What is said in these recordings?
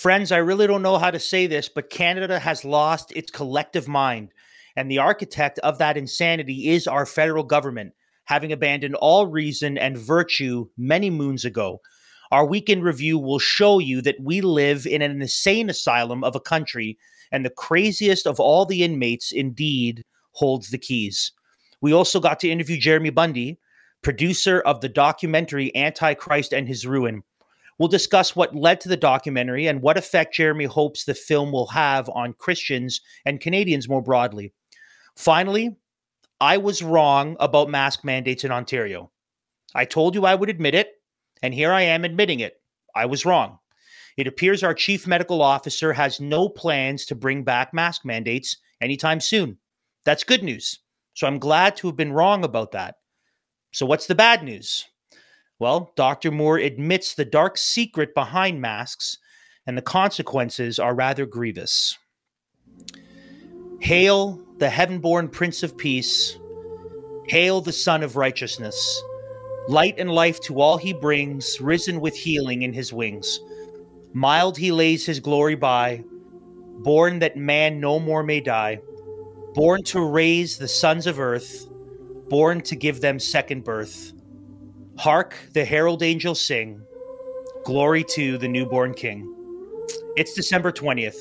Friends, I really don't know how to say this, but Canada has lost its collective mind. And the architect of that insanity is our federal government, having abandoned all reason and virtue many moons ago. Our weekend review will show you that we live in an insane asylum of a country, and the craziest of all the inmates indeed holds the keys. We also got to interview Jeremy Bundy, producer of the documentary Antichrist and His Ruin. We'll discuss what led to the documentary and what effect Jeremy hopes the film will have on Christians and Canadians more broadly. Finally, I was wrong about mask mandates in Ontario. I told you I would admit it, and here I am admitting it. I was wrong. It appears our chief medical officer has no plans to bring back mask mandates anytime soon. That's good news. So I'm glad to have been wrong about that. So, what's the bad news? Well, Dr. Moore admits the dark secret behind masks, and the consequences are rather grievous. Hail the heaven born Prince of Peace. Hail the Son of Righteousness. Light and life to all he brings, risen with healing in his wings. Mild he lays his glory by, born that man no more may die, born to raise the sons of earth, born to give them second birth. Hark the herald angels sing, glory to the newborn king. It's December 20th.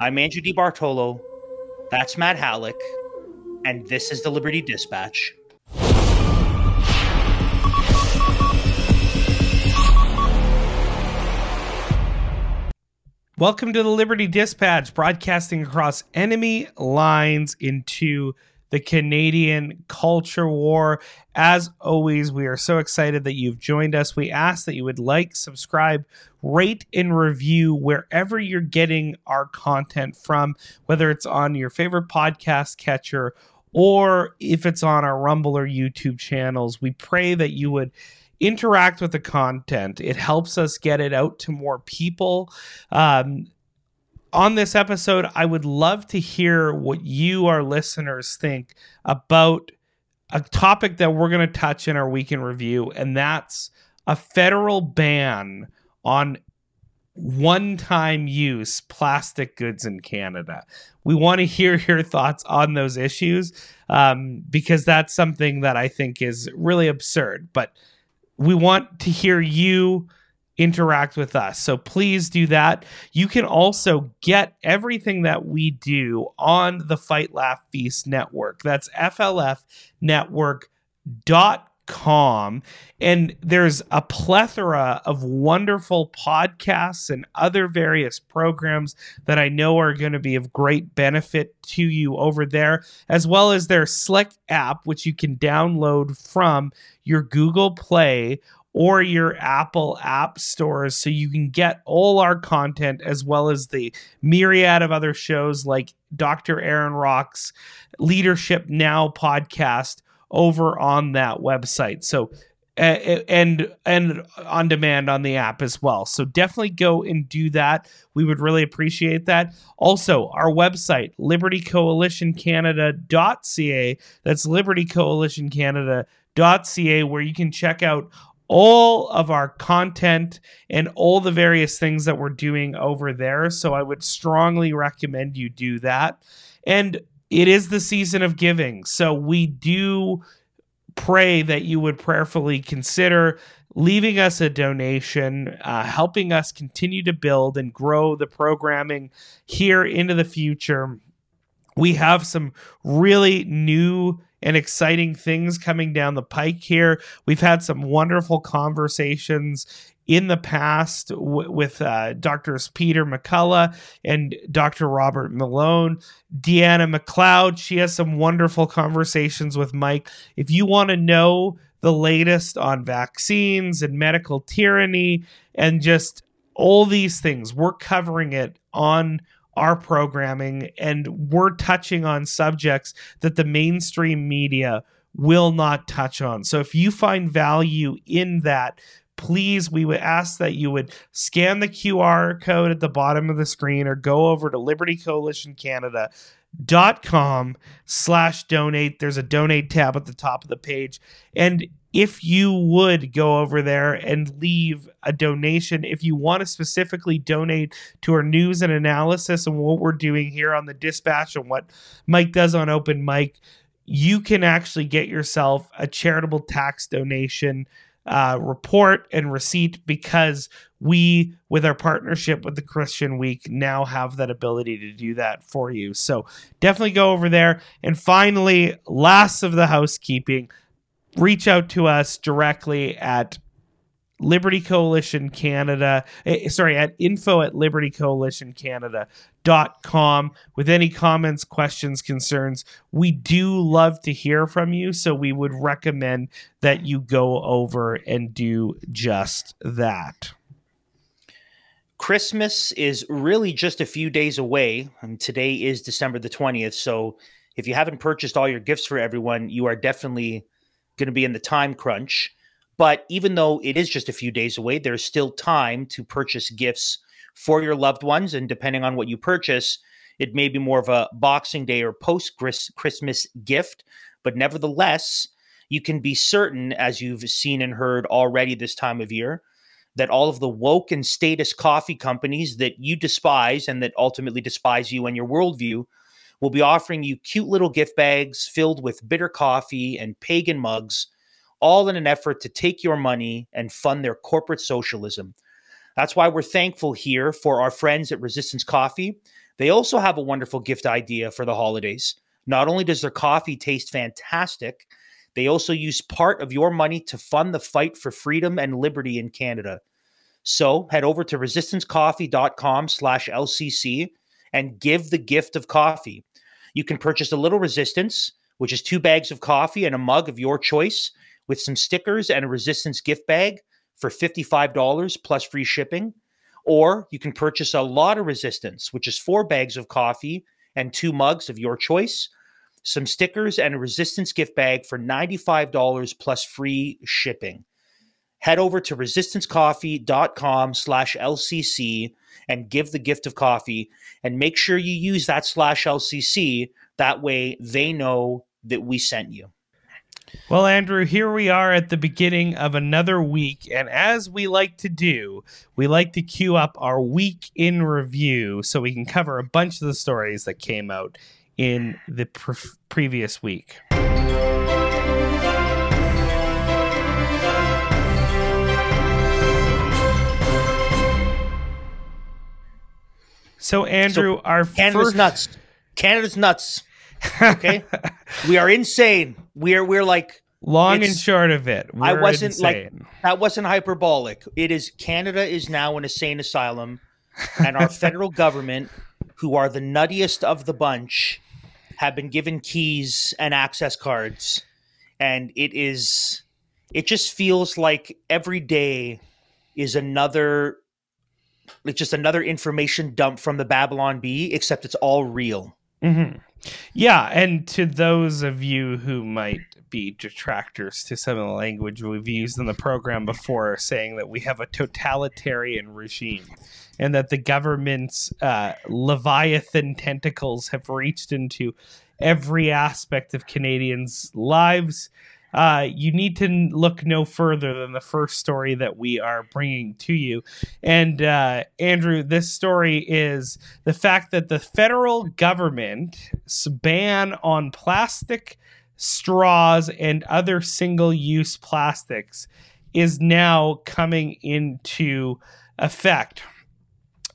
I'm Andrew DeBartolo. That's Matt Halleck. And this is the Liberty Dispatch. Welcome to the Liberty Dispatch, broadcasting across enemy lines into the Canadian culture war. As always, we are so excited that you've joined us. We ask that you would like, subscribe, rate, and review wherever you're getting our content from, whether it's on your favorite podcast catcher or if it's on our Rumble or YouTube channels. We pray that you would interact with the content. It helps us get it out to more people. Um, on this episode, I would love to hear what you, our listeners, think about a topic that we're going to touch in our weekend review, and that's a federal ban on one time use plastic goods in Canada. We want to hear your thoughts on those issues um, because that's something that I think is really absurd. But we want to hear you interact with us. So please do that. You can also get everything that we do on the Fight Laugh Feast network. That's flfnetwork.com. And there's a plethora of wonderful podcasts and other various programs that I know are going to be of great benefit to you over there, as well as their Slick app, which you can download from your Google Play or your Apple app stores so you can get all our content as well as the myriad of other shows like Dr. Aaron Rock's Leadership Now podcast over on that website. So and and on demand on the app as well. So definitely go and do that. We would really appreciate that. Also, our website libertycoalitioncanada.ca. That's libertycoalitioncanada.ca where you can check out all of our content and all the various things that we're doing over there. So I would strongly recommend you do that. And it is the season of giving. So we do pray that you would prayerfully consider leaving us a donation, uh, helping us continue to build and grow the programming here into the future. We have some really new and exciting things coming down the pike here. We've had some wonderful conversations in the past w- with uh, Doctors Peter McCullough and Dr. Robert Malone. Deanna McLeod, she has some wonderful conversations with Mike. If you want to know the latest on vaccines and medical tyranny and just all these things, we're covering it on our programming and we're touching on subjects that the mainstream media will not touch on. So if you find value in that, please we would ask that you would scan the QR code at the bottom of the screen or go over to Liberty Coalition Canada dot com slash donate. There's a donate tab at the top of the page. And if you would go over there and leave a donation if you want to specifically donate to our news and analysis and what we're doing here on the dispatch and what mike does on open mic you can actually get yourself a charitable tax donation uh, report and receipt because we, with our partnership with the Christian Week, now have that ability to do that for you. So definitely go over there. And finally, last of the housekeeping, reach out to us directly at Liberty Coalition Canada, eh, sorry, at info at Liberty Coalition Canada.com with any comments, questions, concerns. We do love to hear from you, so we would recommend that you go over and do just that. Christmas is really just a few days away, and today is December the 20th. So if you haven't purchased all your gifts for everyone, you are definitely going to be in the time crunch. But even though it is just a few days away, there's still time to purchase gifts for your loved ones. And depending on what you purchase, it may be more of a Boxing Day or post Christmas gift. But nevertheless, you can be certain, as you've seen and heard already this time of year, that all of the woke and status coffee companies that you despise and that ultimately despise you and your worldview will be offering you cute little gift bags filled with bitter coffee and pagan mugs all in an effort to take your money and fund their corporate socialism. That's why we're thankful here for our friends at Resistance Coffee. They also have a wonderful gift idea for the holidays. Not only does their coffee taste fantastic, they also use part of your money to fund the fight for freedom and liberty in Canada. So head over to resistancecoffee.com slash LCC and give the gift of coffee. You can purchase a little resistance, which is two bags of coffee and a mug of your choice with some stickers and a resistance gift bag for $55 plus free shipping. Or you can purchase a lot of resistance, which is four bags of coffee and two mugs of your choice, some stickers, and a resistance gift bag for $95 plus free shipping. Head over to resistancecoffee.com slash LCC and give the gift of coffee and make sure you use that slash LCC. That way they know that we sent you. Well, Andrew, here we are at the beginning of another week. And as we like to do, we like to queue up our week in review so we can cover a bunch of the stories that came out in the pre- previous week. So, Andrew, so our Canada's first... nuts. Canada's nuts. Okay, we are insane. We're we're like long and short of it. I wasn't insane. like that wasn't hyperbolic. It is Canada is now an insane asylum, and our federal government, who are the nuttiest of the bunch, have been given keys and access cards, and it is it just feels like every day is another it's just another information dump from the Babylon Bee, except it's all real. Mm-hmm. Yeah, and to those of you who might be detractors to some of the language we've used in the program before, saying that we have a totalitarian regime and that the government's uh, leviathan tentacles have reached into every aspect of Canadians' lives uh, you need to look no further than the first story that we are bringing to you. And uh, Andrew, this story is the fact that the federal government's ban on plastic straws and other single use plastics is now coming into effect.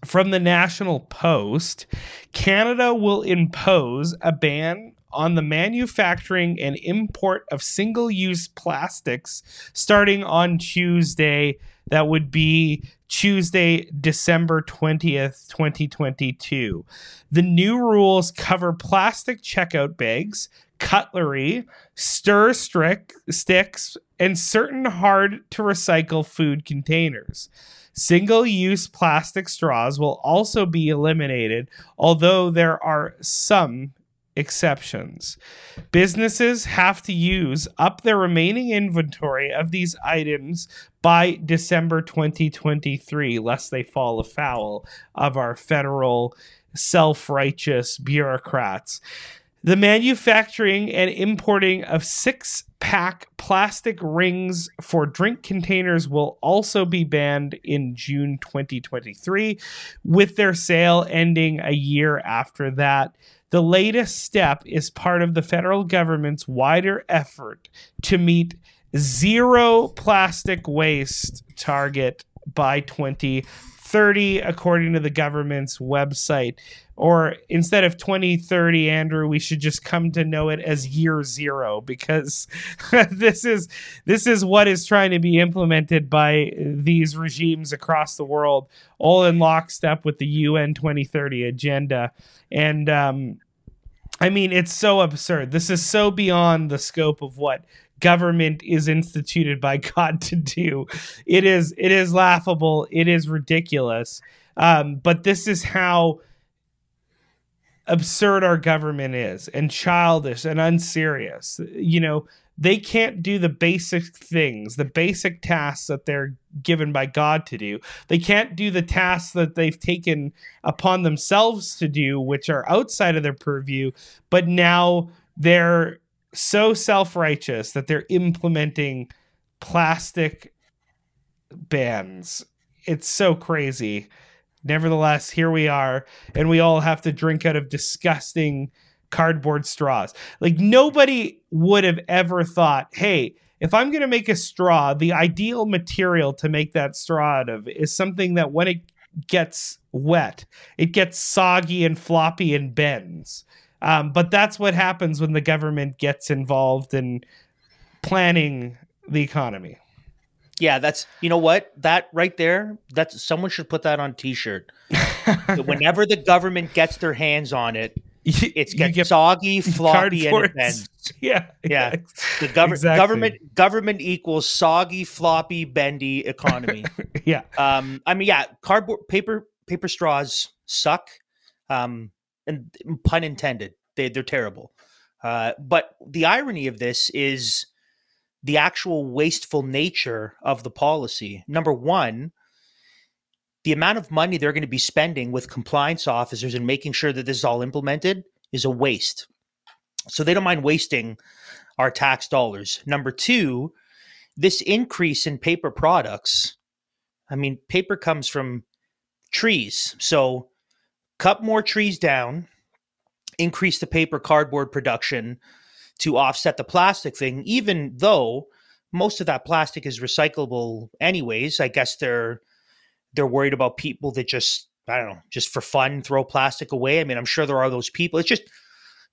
From the National Post, Canada will impose a ban on the manufacturing and import of single use plastics starting on Tuesday. That would be Tuesday, December 20th, 2022. The new rules cover plastic checkout bags, cutlery, stir strick, sticks, and certain hard to recycle food containers. Single use plastic straws will also be eliminated, although there are some exceptions. Businesses have to use up their remaining inventory of these items by December 2023, lest they fall afoul of our federal self righteous bureaucrats. The manufacturing and importing of six pack plastic rings for drink containers will also be banned in June 2023, with their sale ending a year after that. The latest step is part of the federal government's wider effort to meet zero plastic waste target by 2030, according to the government's website. Or instead of 2030, Andrew, we should just come to know it as year zero because this is this is what is trying to be implemented by these regimes across the world, all in lockstep with the UN 2030 agenda. And um, I mean, it's so absurd. This is so beyond the scope of what government is instituted by God to do. It is it is laughable. It is ridiculous. Um, but this is how absurd our government is and childish and unserious. You know, they can't do the basic things, the basic tasks that they're given by God to do. They can't do the tasks that they've taken upon themselves to do, which are outside of their purview, but now they're so self righteous that they're implementing plastic bans. It's so crazy. Nevertheless, here we are, and we all have to drink out of disgusting cardboard straws. Like nobody would have ever thought, hey, if I'm going to make a straw, the ideal material to make that straw out of is something that when it gets wet, it gets soggy and floppy and bends. Um, but that's what happens when the government gets involved in planning the economy. Yeah, that's you know what that right there. That's someone should put that on T-shirt. Whenever the government gets their hands on it, it's gets get soggy, floppy, and it bends. Yeah, Yeah. The gov- Exactly. government government equals soggy, floppy, bendy economy. yeah. um, I mean, yeah, cardboard, paper, paper straws suck. Um, and pun intended, they they're terrible. Uh, but the irony of this is the actual wasteful nature of the policy. Number one, the amount of money they're going to be spending with compliance officers and making sure that this is all implemented is a waste. So they don't mind wasting our tax dollars. Number two, this increase in paper products. I mean, paper comes from trees. So cut more trees down, increase the paper cardboard production to offset the plastic thing, even though most of that plastic is recyclable anyways. I guess they're they're worried about people that just I don't know, just for fun throw plastic away. I mean, I'm sure there are those people. It's just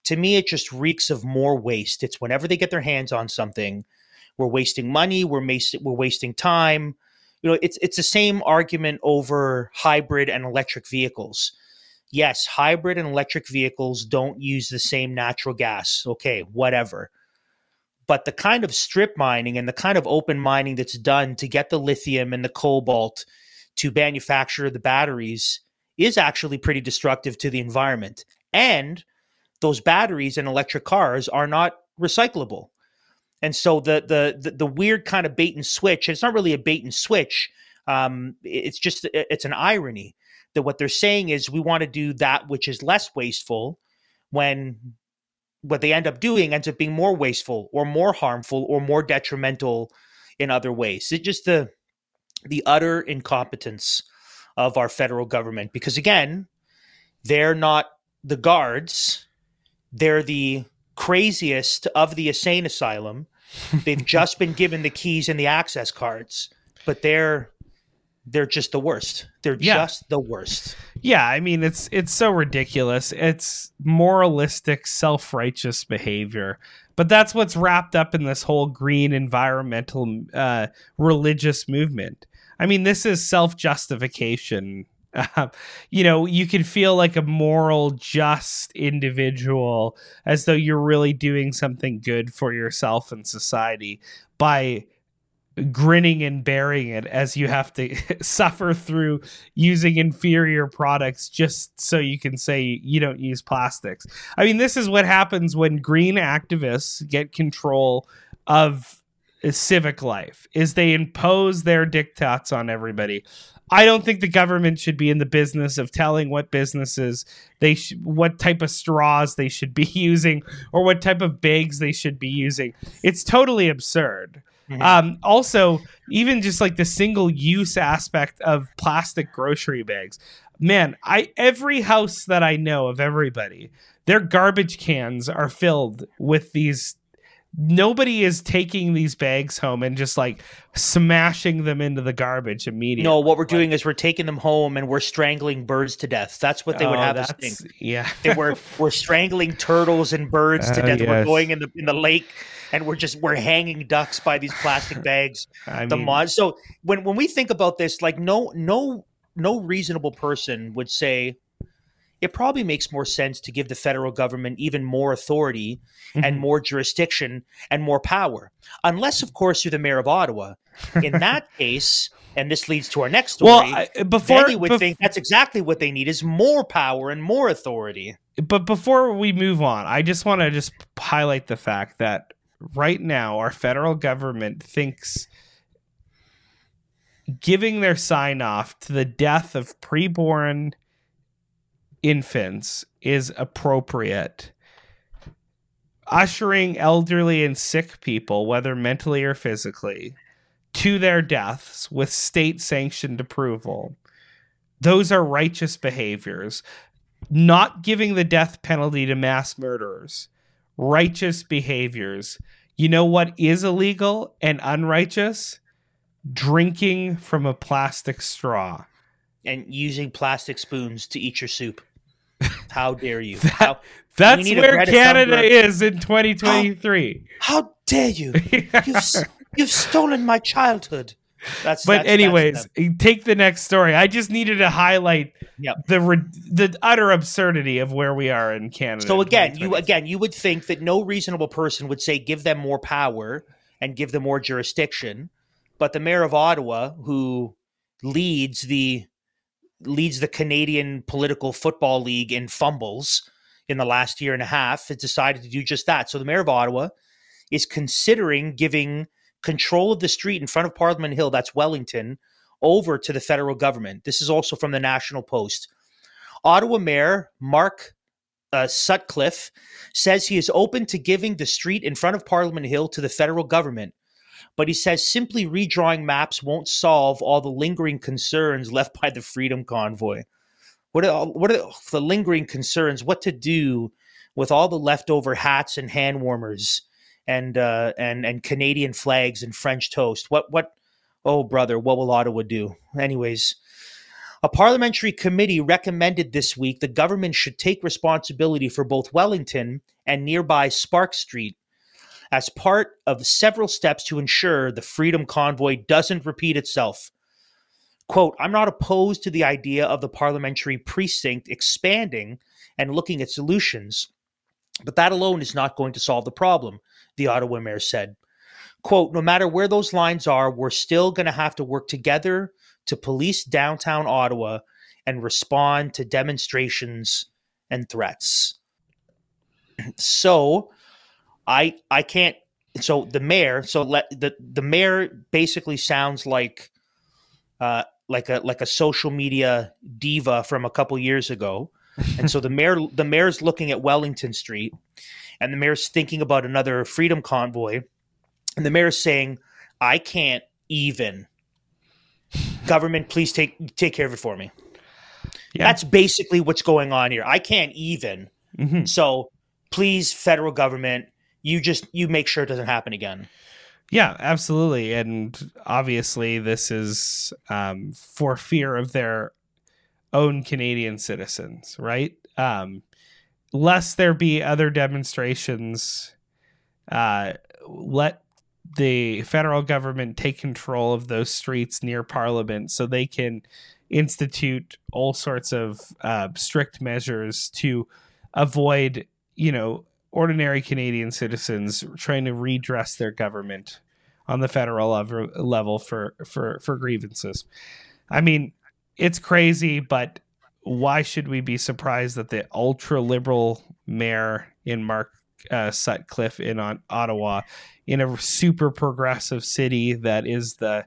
to me, it just reeks of more waste. It's whenever they get their hands on something, we're wasting money, we're mas- we're wasting time. You know, it's it's the same argument over hybrid and electric vehicles. Yes, hybrid and electric vehicles don't use the same natural gas. Okay, whatever. But the kind of strip mining and the kind of open mining that's done to get the lithium and the cobalt to manufacture the batteries is actually pretty destructive to the environment. And those batteries in electric cars are not recyclable. And so the the the, the weird kind of bait and switch, it's not really a bait and switch. Um, it's just it's an irony that what they're saying is we want to do that which is less wasteful when what they end up doing ends up being more wasteful or more harmful or more detrimental in other ways. It's just the the utter incompetence of our federal government because again, they're not the guards, they're the craziest of the insane asylum. They've just been given the keys and the access cards, but they're they're just the worst. They're Yeah. just the worst. Yeah, I mean it's it's so ridiculous. It's moralistic, self-righteous behavior. But that's what's wrapped up in this whole green environmental uh religious movement. I mean, this is self-justification. Uh, you know, you can feel like a moral, just individual as though you're really doing something good for yourself and society by grinning and bearing it as you have to suffer through using inferior products just so you can say you don't use plastics. I mean, this is what happens when green activists get control of civic life is they impose their diktats on everybody. I don't think the government should be in the business of telling what businesses they sh- what type of straws they should be using or what type of bags they should be using. It's totally absurd. Mhm. Um, also, even just like the single use aspect of plastic grocery bags, man, I every house that I know of everybody, their garbage cans are filled with these. Nobody is taking these bags home and just like smashing them into the garbage immediately. No, what we're doing is we're taking them home and we're strangling birds to death. That's what they would Oh, have us think. Yeah. They were we're strangling turtles and birds to Oh, death. We're going in the in the lake and we're just we're hanging ducks by these plastic bags. I the mean, mod. So when when we think about this, like no no no reasonable person would say it probably makes more sense to give the federal government even more authority and Mhm. more jurisdiction and more power, unless of course you're the mayor of Ottawa. In that case, and this leads to our next story. well, I, before then you would bef- think that's exactly what they need is more power and more authority. but before we move on, I just want to just highlight the fact that right now our federal government thinks giving their sign off to the death of preborn infants is appropriate. Ushering elderly and sick people, whether mentally or physically, to their deaths with state sanctioned approval. Those are righteous behaviors not giving the death penalty to mass murderers, righteous behaviors. You know what is illegal and unrighteous? Drinking from a plastic straw. And using plastic spoons to eat your soup. How dare you? That- How, That's where Canada is in 2023. how dare you? You've you've stolen my childhood. That's but that's- that's anyways, them. Eh, take the next story. I just needed to highlight Yep. the ri- the utter absurdity of where we are in Canada. So again, you again you would think that no reasonable person would say give them more power and give them more jurisdiction, but the mayor of Ottawa, who leads the leads the Canadian political football league in fumbles in the last year and a half, has decided to do just that. So the mayor of Ottawa is considering giving control of the street in front of Parliament Hill, that's Wellington, over to the federal government. This is also from the National Post. Ottawa Mayor Mark uh, Sutcliffe says he is open to giving the street in front of Parliament Hill to the federal government, but he says simply redrawing maps won't solve all the lingering concerns left by the Freedom Convoy. What are what are the lingering concerns? What to do with all the leftover hats and hand warmers and uh, and and Canadian flags and French toast? What what? Oh, brother, what will Ottawa do? Anyways, a parliamentary committee recommended this week the government should take responsibility for both Wellington and nearby Sparks Street as part of several steps to ensure the Freedom Convoy doesn't repeat itself. Quote, I'm not opposed to the idea of the parliamentary precinct expanding and looking at solutions, but that alone is not going to solve the problem, the Ottawa mayor said. Quote, no matter where those lines are, we're still going to have to work together to police downtown Ottawa and respond to demonstrations and threats. So, I I can't. So the mayor. So let the the mayor basically sounds like, uh, like a like a social media diva from a couple years ago, and so the mayor the mayor's looking at Wellington Street, and the mayor's thinking about another freedom convoy, and the mayor's saying, "I can't even." Government, please take take care of it for me. Yeah. That's basically what's going on here. I can't even. Mhm. So please, federal government, you just you make sure it doesn't happen again. Yeah, absolutely. And obviously, this is um, for fear of their own Canadian citizens, right? Um, lest there be other demonstrations, uh, let the federal government take control of those streets near Parliament so they can institute all sorts of uh, strict measures to avoid, you know, ordinary Canadian citizens trying to redress their government on the federal level, for for for grievances. I mean, it's crazy, but why should we be surprised that the ultra liberal mayor in Mark uh, Sutcliffe in on Ottawa, in a super progressive city that is the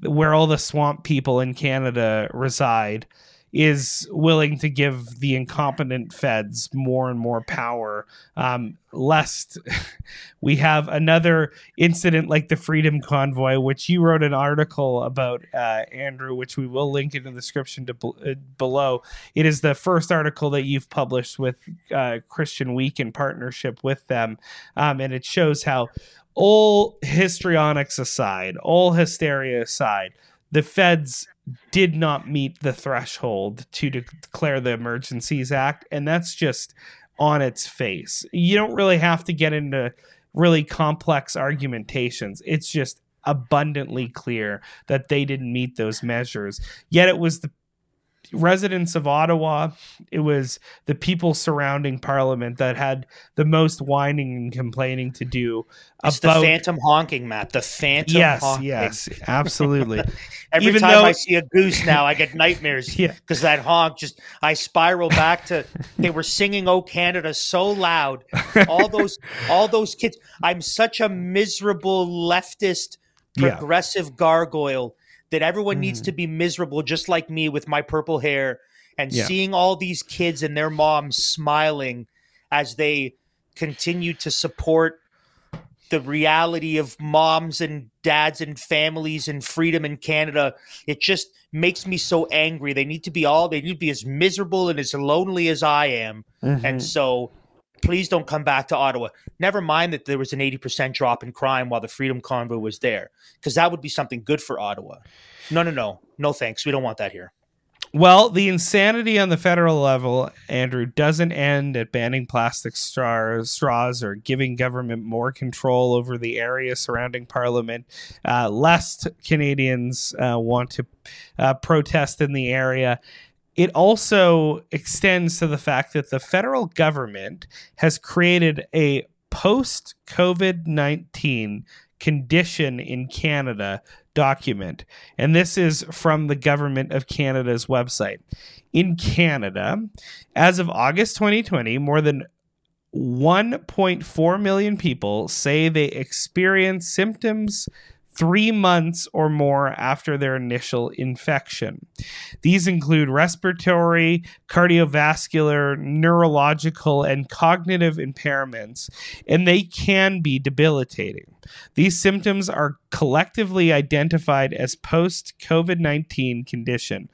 where all the swamp people in Canada reside, is willing to give the incompetent feds more and more power, um, lest we have another incident like the Freedom Convoy, which you wrote an article about, uh, Andrew, which we will link in the description to, uh, below. It is the first article that you've published with uh, Christian Week in partnership with them, um, and it shows how all histrionics aside, all hysteria aside, the feds did not meet the threshold to declare the Emergencies Act, and that's just on its face. You don't really have to get into really complex argumentations. It's just abundantly clear that they didn't meet those measures. Yet it was the residents of Ottawa, it was the people surrounding Parliament that had the most whining and complaining to do it's about the phantom honking, Matt. The phantom yes, honking. yes, absolutely. Every Even time though- I see a goose now, I get nightmares. Yeah. Because that honk just, I spiral back to, they were singing "Oh Canada" so loud. All those, all those kids. I'm such a miserable leftist, Yeah. progressive gargoyle that everyone needs to be miserable, just like me with my purple hair, and Yeah. seeing all these kids and their moms smiling as they continue to support the reality of moms and dads and families and freedom in Canada. It just makes me so angry. They need to be all they need to be as miserable and as lonely as I am. Mm-hmm. And so please don't come back to Ottawa. Never mind that there was an 80% drop in crime while the Freedom Convoy was there, because that would be something good for Ottawa. No, no, no. No thanks. We don't want that here. Well, the insanity on the federal level, Andrew, doesn't end at banning plastic straws, straws or giving government more control over the area surrounding Parliament, uh, lest Canadians uh, want to uh, protest in the area. It also extends to the fact that the federal government has created a post COVID 19 condition in Canada document. And this is from the Government of Canada's website. In Canada, as of August 2020, more than 1.4 million people say they experience symptoms three months or more after their initial infection. These include respiratory, cardiovascular, neurological, and cognitive impairments, and they can be debilitating. These symptoms are collectively identified as post COVID 19 condition.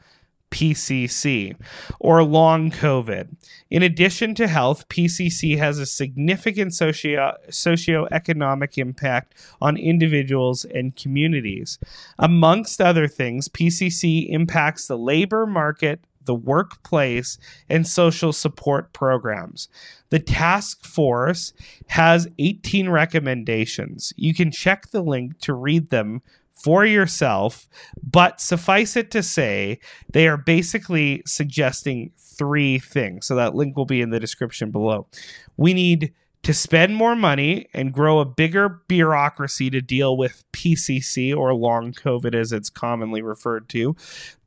PCC, or long COVID. In addition to health, PCC has a significant socio- socioeconomic impact on individuals and communities. Amongst other things, PCC impacts the labor market, the workplace, and social support programs. The task force has 18 recommendations. You can check the link to read them for yourself, but suffice it to say, they are basically suggesting three things. So that link will be in the description below. We need to spend more money and grow a bigger bureaucracy to deal with PCC or long COVID as it's commonly referred to.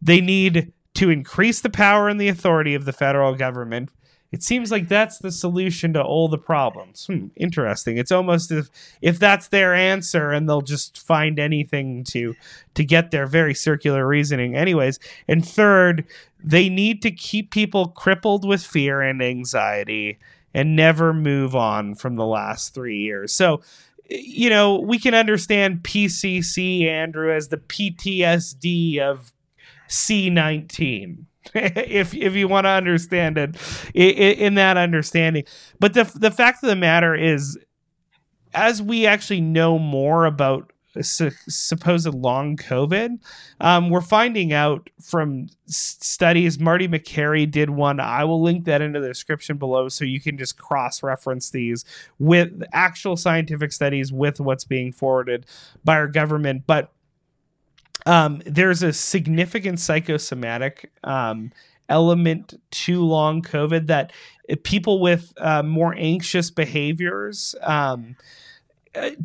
They need to increase the power and the authority of the federal government. It seems like that's the solution to all the problems. Hmm, interesting. It's almost if if that's their answer and they'll just find anything to to get their very circular reasoning anyways. And third, they need to keep people crippled with fear and anxiety and never move on from the last 3 years. So you know, we can understand PCC Andrew as the PTSD of C19 if if you want to understand it in that understanding. But the the fact of the matter is as we actually know more about su- supposed long covid um, we're finding out from studies Marty Makary did one i will link that into the description below so you can just cross reference these with actual scientific studies with what's being forwarded by our government. But um, there's a significant psychosomatic um, element to long COVID that uh, people with uh, more anxious behaviors um,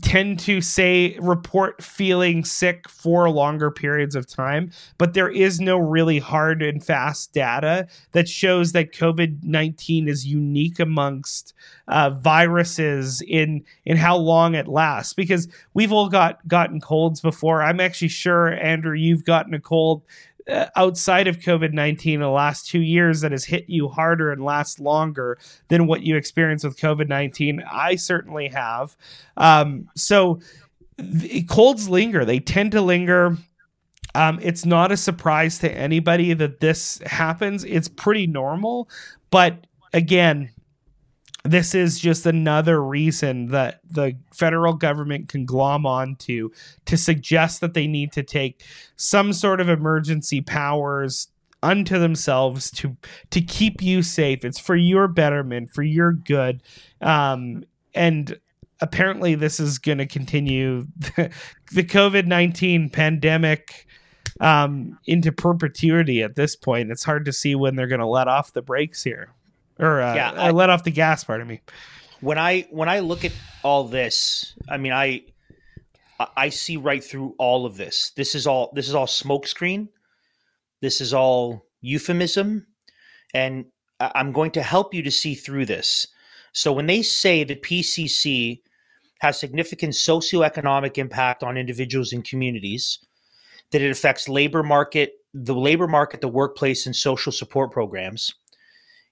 tend to say report feeling sick for longer periods of time, but there is no really hard and fast data that shows that COVID nineteen is unique amongst uh, viruses in in how long it lasts. Because we've all got gotten colds before. I'm actually sure, Andrew, you've gotten a cold uh, outside of COVID 19 in the last two years that has hit you harder and lasts longer than what you experienced with COVID 19. I certainly have. Um, so colds linger, they tend to linger. Um, it's not a surprise to anybody that this happens. It's pretty normal. But again, this is just another reason that the federal government can glom onto to suggest that they need to take some sort of emergency powers unto themselves to to keep you safe. It's for your betterment for your good. Um, and apparently this is going to continue the covid-19 pandemic um, into perpetuity at this point. It's hard to see when they're going to let off the brakes here or uh, Yeah, uh, I- let off the gas. Pardon me. when I when I look at all this, I mean, I I- I see right through all of this. This is all this is all smokescreen. This is all euphemism, and I- I'm going to help you to see through this. So when they say that PCC has significant socioeconomic impact on individuals and communities, that it affects labor market, the labor market, the workplace, and social support programs.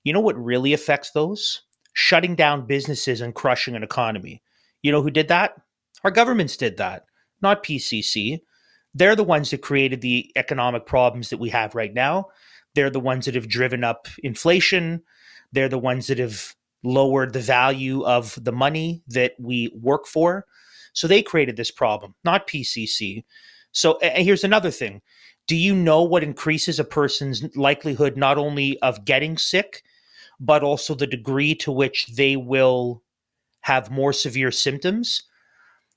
You know what really affects those? shutting down businesses and crushing an economy. You know who did that? Our governments did that, not PCC. They're the ones that created the economic problems that we have right now. They're the ones that have driven up inflation. They're the ones that have lowered the value of the money that we work for. So they created this problem, not PCC. So here's another thing. Do you know what increases a person's likelihood not only of getting sick, but also the degree to which they will have more severe symptoms.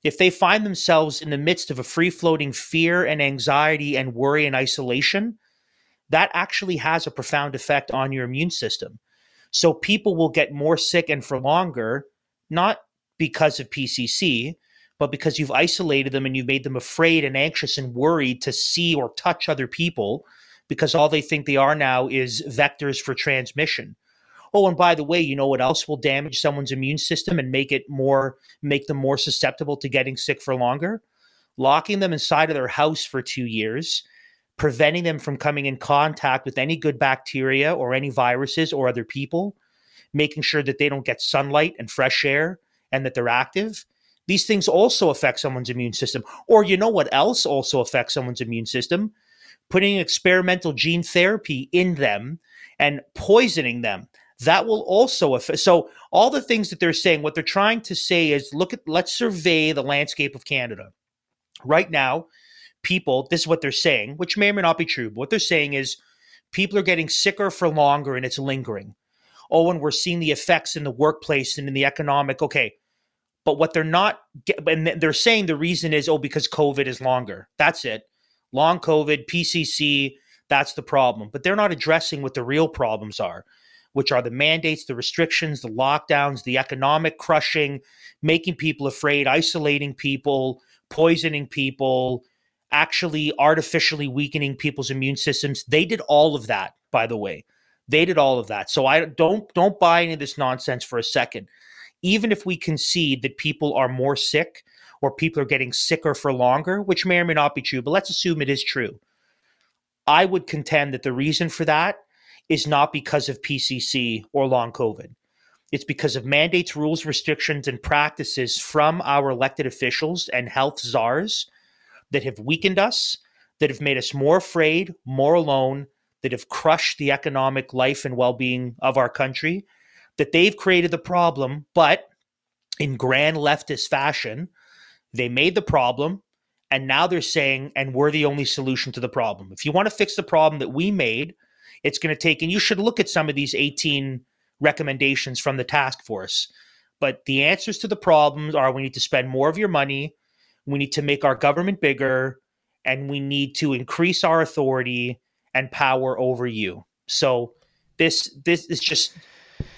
If they find themselves in the midst of a free floating fear and anxiety and worry and isolation, that actually has a profound effect on your immune system. So people will get more sick and for longer, not because of PCC, but because you've isolated them and you've made them afraid and anxious and worried to see or touch other people because all they think they are now is vectors for transmission. Oh, and by the way, you know what else will damage someone's immune system and make it more make them more susceptible to getting sick for longer? Locking them inside of their house for 2 years, preventing them from coming in contact with any good bacteria or any viruses or other people, making sure that they don't get sunlight and fresh air and that they're active. These things also affect someone's immune system. Or you know what else also affects someone's immune system? Putting experimental gene therapy in them and poisoning them that will also affect so all the things that they're saying what they're trying to say is look at let's survey the landscape of canada. Right now people this is what they're saying which may or may not be true but what they're saying is people are getting sicker for longer and it's lingering. Oh and we're seeing the effects in the workplace and in the economic okay but what they're not and they're saying the reason is oh because covid is longer. That's it. Long covid pcc that's the problem but they're not addressing what the real problems are which are the mandates, the restrictions, the lockdowns, the economic crushing, making people afraid, isolating people, poisoning people, actually artificially weakening people's immune systems. They did all of that, by the way. They did all of that. So I don't don't buy any of this nonsense for a second. Even if we concede that people are more sick or people are getting sicker for longer, which may or may not be true, but let's assume it is true. I would contend that the reason for that is not because of PCC or long COVID. It's because of mandates, rules, restrictions, and practices from our elected officials and health czars that have weakened us, that have made us more afraid, more alone, that have crushed the economic life and well being of our country, that they've created the problem, but in grand leftist fashion, they made the problem. And now they're saying, and we're the only solution to the problem. If you want to fix the problem that we made, it's going to take, and you should look at some of these 18 recommendations from the task force. But the answers to the problems are we need to spend more of your money, we need to make our government bigger, and we need to increase our authority and power over you. So this this is just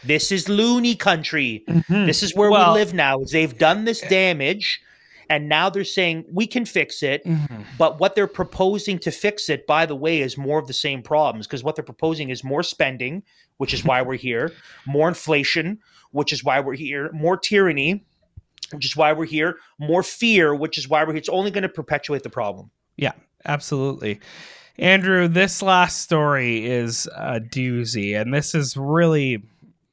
This is loony country. Mhm. This is where Well- we live now. Is they've done this damage, and now they're saying we can fix it. Mhm. But what they're proposing to fix it, by the way, is more of the same problems because what they're proposing is more spending, which is why we're here, more inflation, which is why we're here, more tyranny, which is why we're here, more fear, which is why we're here. It's only going to perpetuate the problem. Yeah, absolutely. Andrew, this last story is a doozy, and this is really,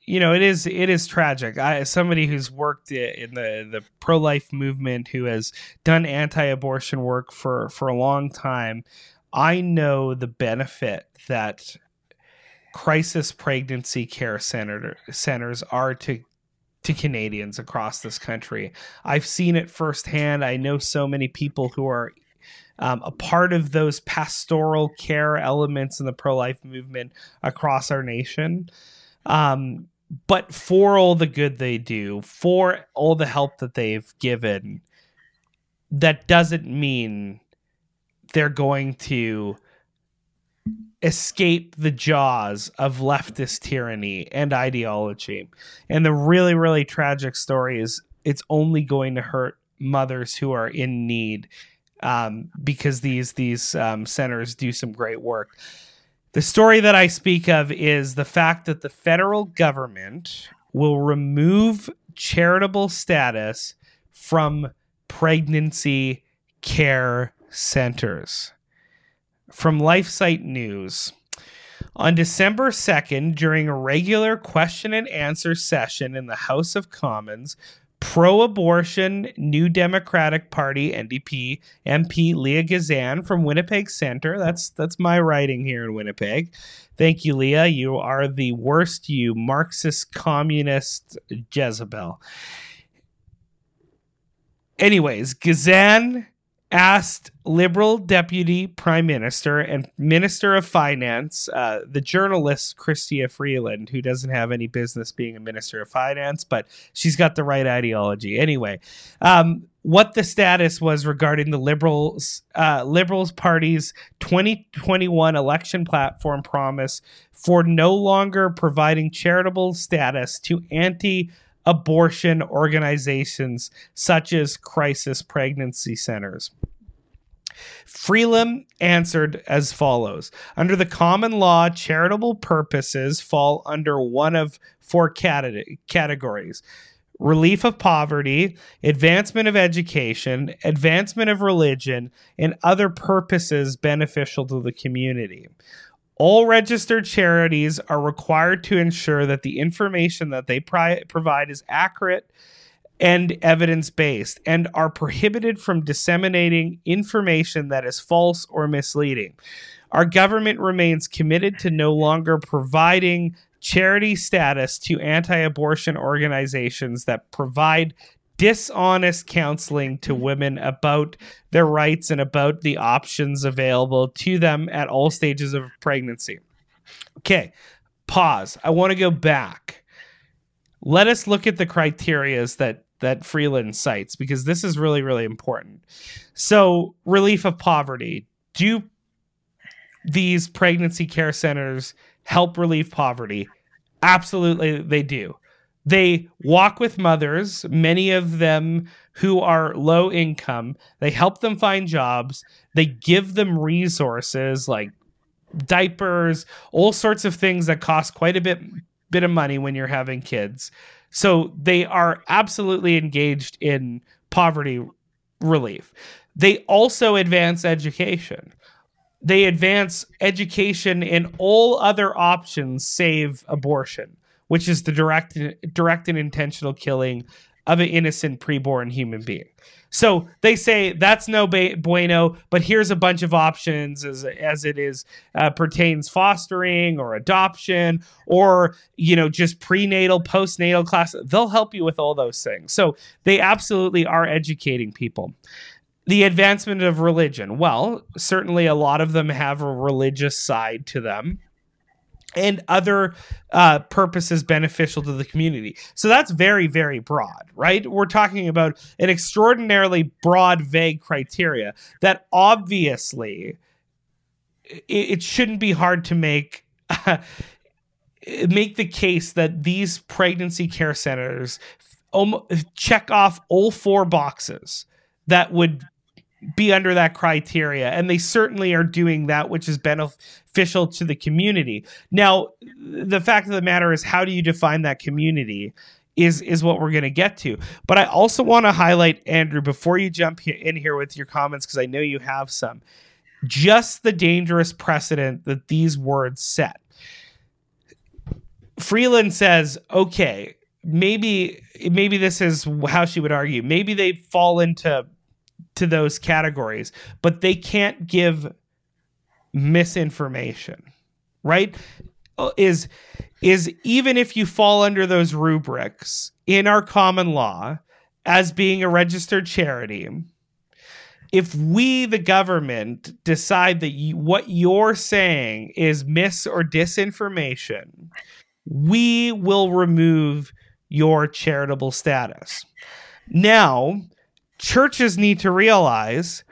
you know, it is it is tragic. I, as somebody who's worked in the the pro life movement, who has done anti abortion work for for a long time, I know the benefit that crisis pregnancy care center, centers are to to Canadians across this country. I've seen it firsthand. I know so many people who are um, a part of those pastoral care elements in the pro life movement across our nation. Um, but for all the good they do, for all the help that they've given, that doesn't mean they're going to escape the jaws of leftist tyranny and ideology. And the really, really tragic story is it's only going to hurt mothers who are in need um, because these these um, centers do some great work. The story that I speak of is the fact that the federal government will remove charitable status from pregnancy care centers. From LifeSite News. On December 2nd, during a regular question and answer session in the House of Commons, pro abortion New Democratic Party NDP MP Leah Gazan from Winnipeg Center. That's that's my writing here in Winnipeg. Thank you, Leah. You are the worst, you Marxist communist Jezebel. Anyways, Gazan asked Liberal Deputy Prime Minister and Minister of Finance, uh, the journalist Chrystia Freeland, who doesn't have any business being a Minister of Finance, but she's got the right ideology. Anyway, um, what the status was regarding the Liberals, uh, Liberals Party's 2021 election platform promise for no longer providing charitable status to anti abortion organizations such as crisis pregnancy centers. Freeland answered as follows Under the common law, charitable purposes fall under one of four cate- categories relief of poverty, advancement of education, advancement of religion, and other purposes beneficial to the community. All registered charities are required to ensure that the information that they pri- provide is accurate and evidence based and are prohibited from disseminating information that is false or misleading. Our government remains committed to no longer providing charity status to anti abortion organizations that provide dishonest counseling to mm-hmm. women about their rights and about the options available to them at all stages of pregnancy. Okay, pause. I want to go back. Let us look at the criterias that that Freeland cites because this is really really important. So, relief of poverty. Do these pregnancy care centers help relieve poverty? Absolutely, they do. They walk with mothers, many of them who are low income. They help them find jobs. They give them resources like diapers, all sorts of things that cost quite a bit bit of money when you're having kids. So they are absolutely engaged in poverty relief. They also advance education. They advance education in all other options save abortion, which is the direct direct and intentional killing of an innocent preborn human being. So they say that's no bueno, but here's a bunch of options as as it is uh, pertains fostering or adoption or you know just prenatal, postnatal class. They'll help you with all those things. So they absolutely are educating people. The advancement of religion. Well, certainly a lot of them have a religious side to them and other uh, purposes beneficial to the community. So that's very, very broad, right? We're talking about an extraordinarily broad, vague criteria that obviously it, it shouldn't be hard to make. uh, make the case that these pregnancy care centers check off all four boxes that would be under that criteria and they certainly are doing that which is beneficial to the community. Now the fact of the matter is how do you define that community is is what we're going to get to. But i also want to highlight andrew before you jump in here with your comments because i know you have some just the dangerous precedent that these words set. Freeland says okay maybe maybe this is how she would argue. Maybe they fall into to those categories but they can't give misinformation right Uh, is is even if you fall under those rubrics in our common law as being a registered charity if we the government decide that you, what you're saying is mis or disinformation we will remove your charitable status. Now, churches need to realize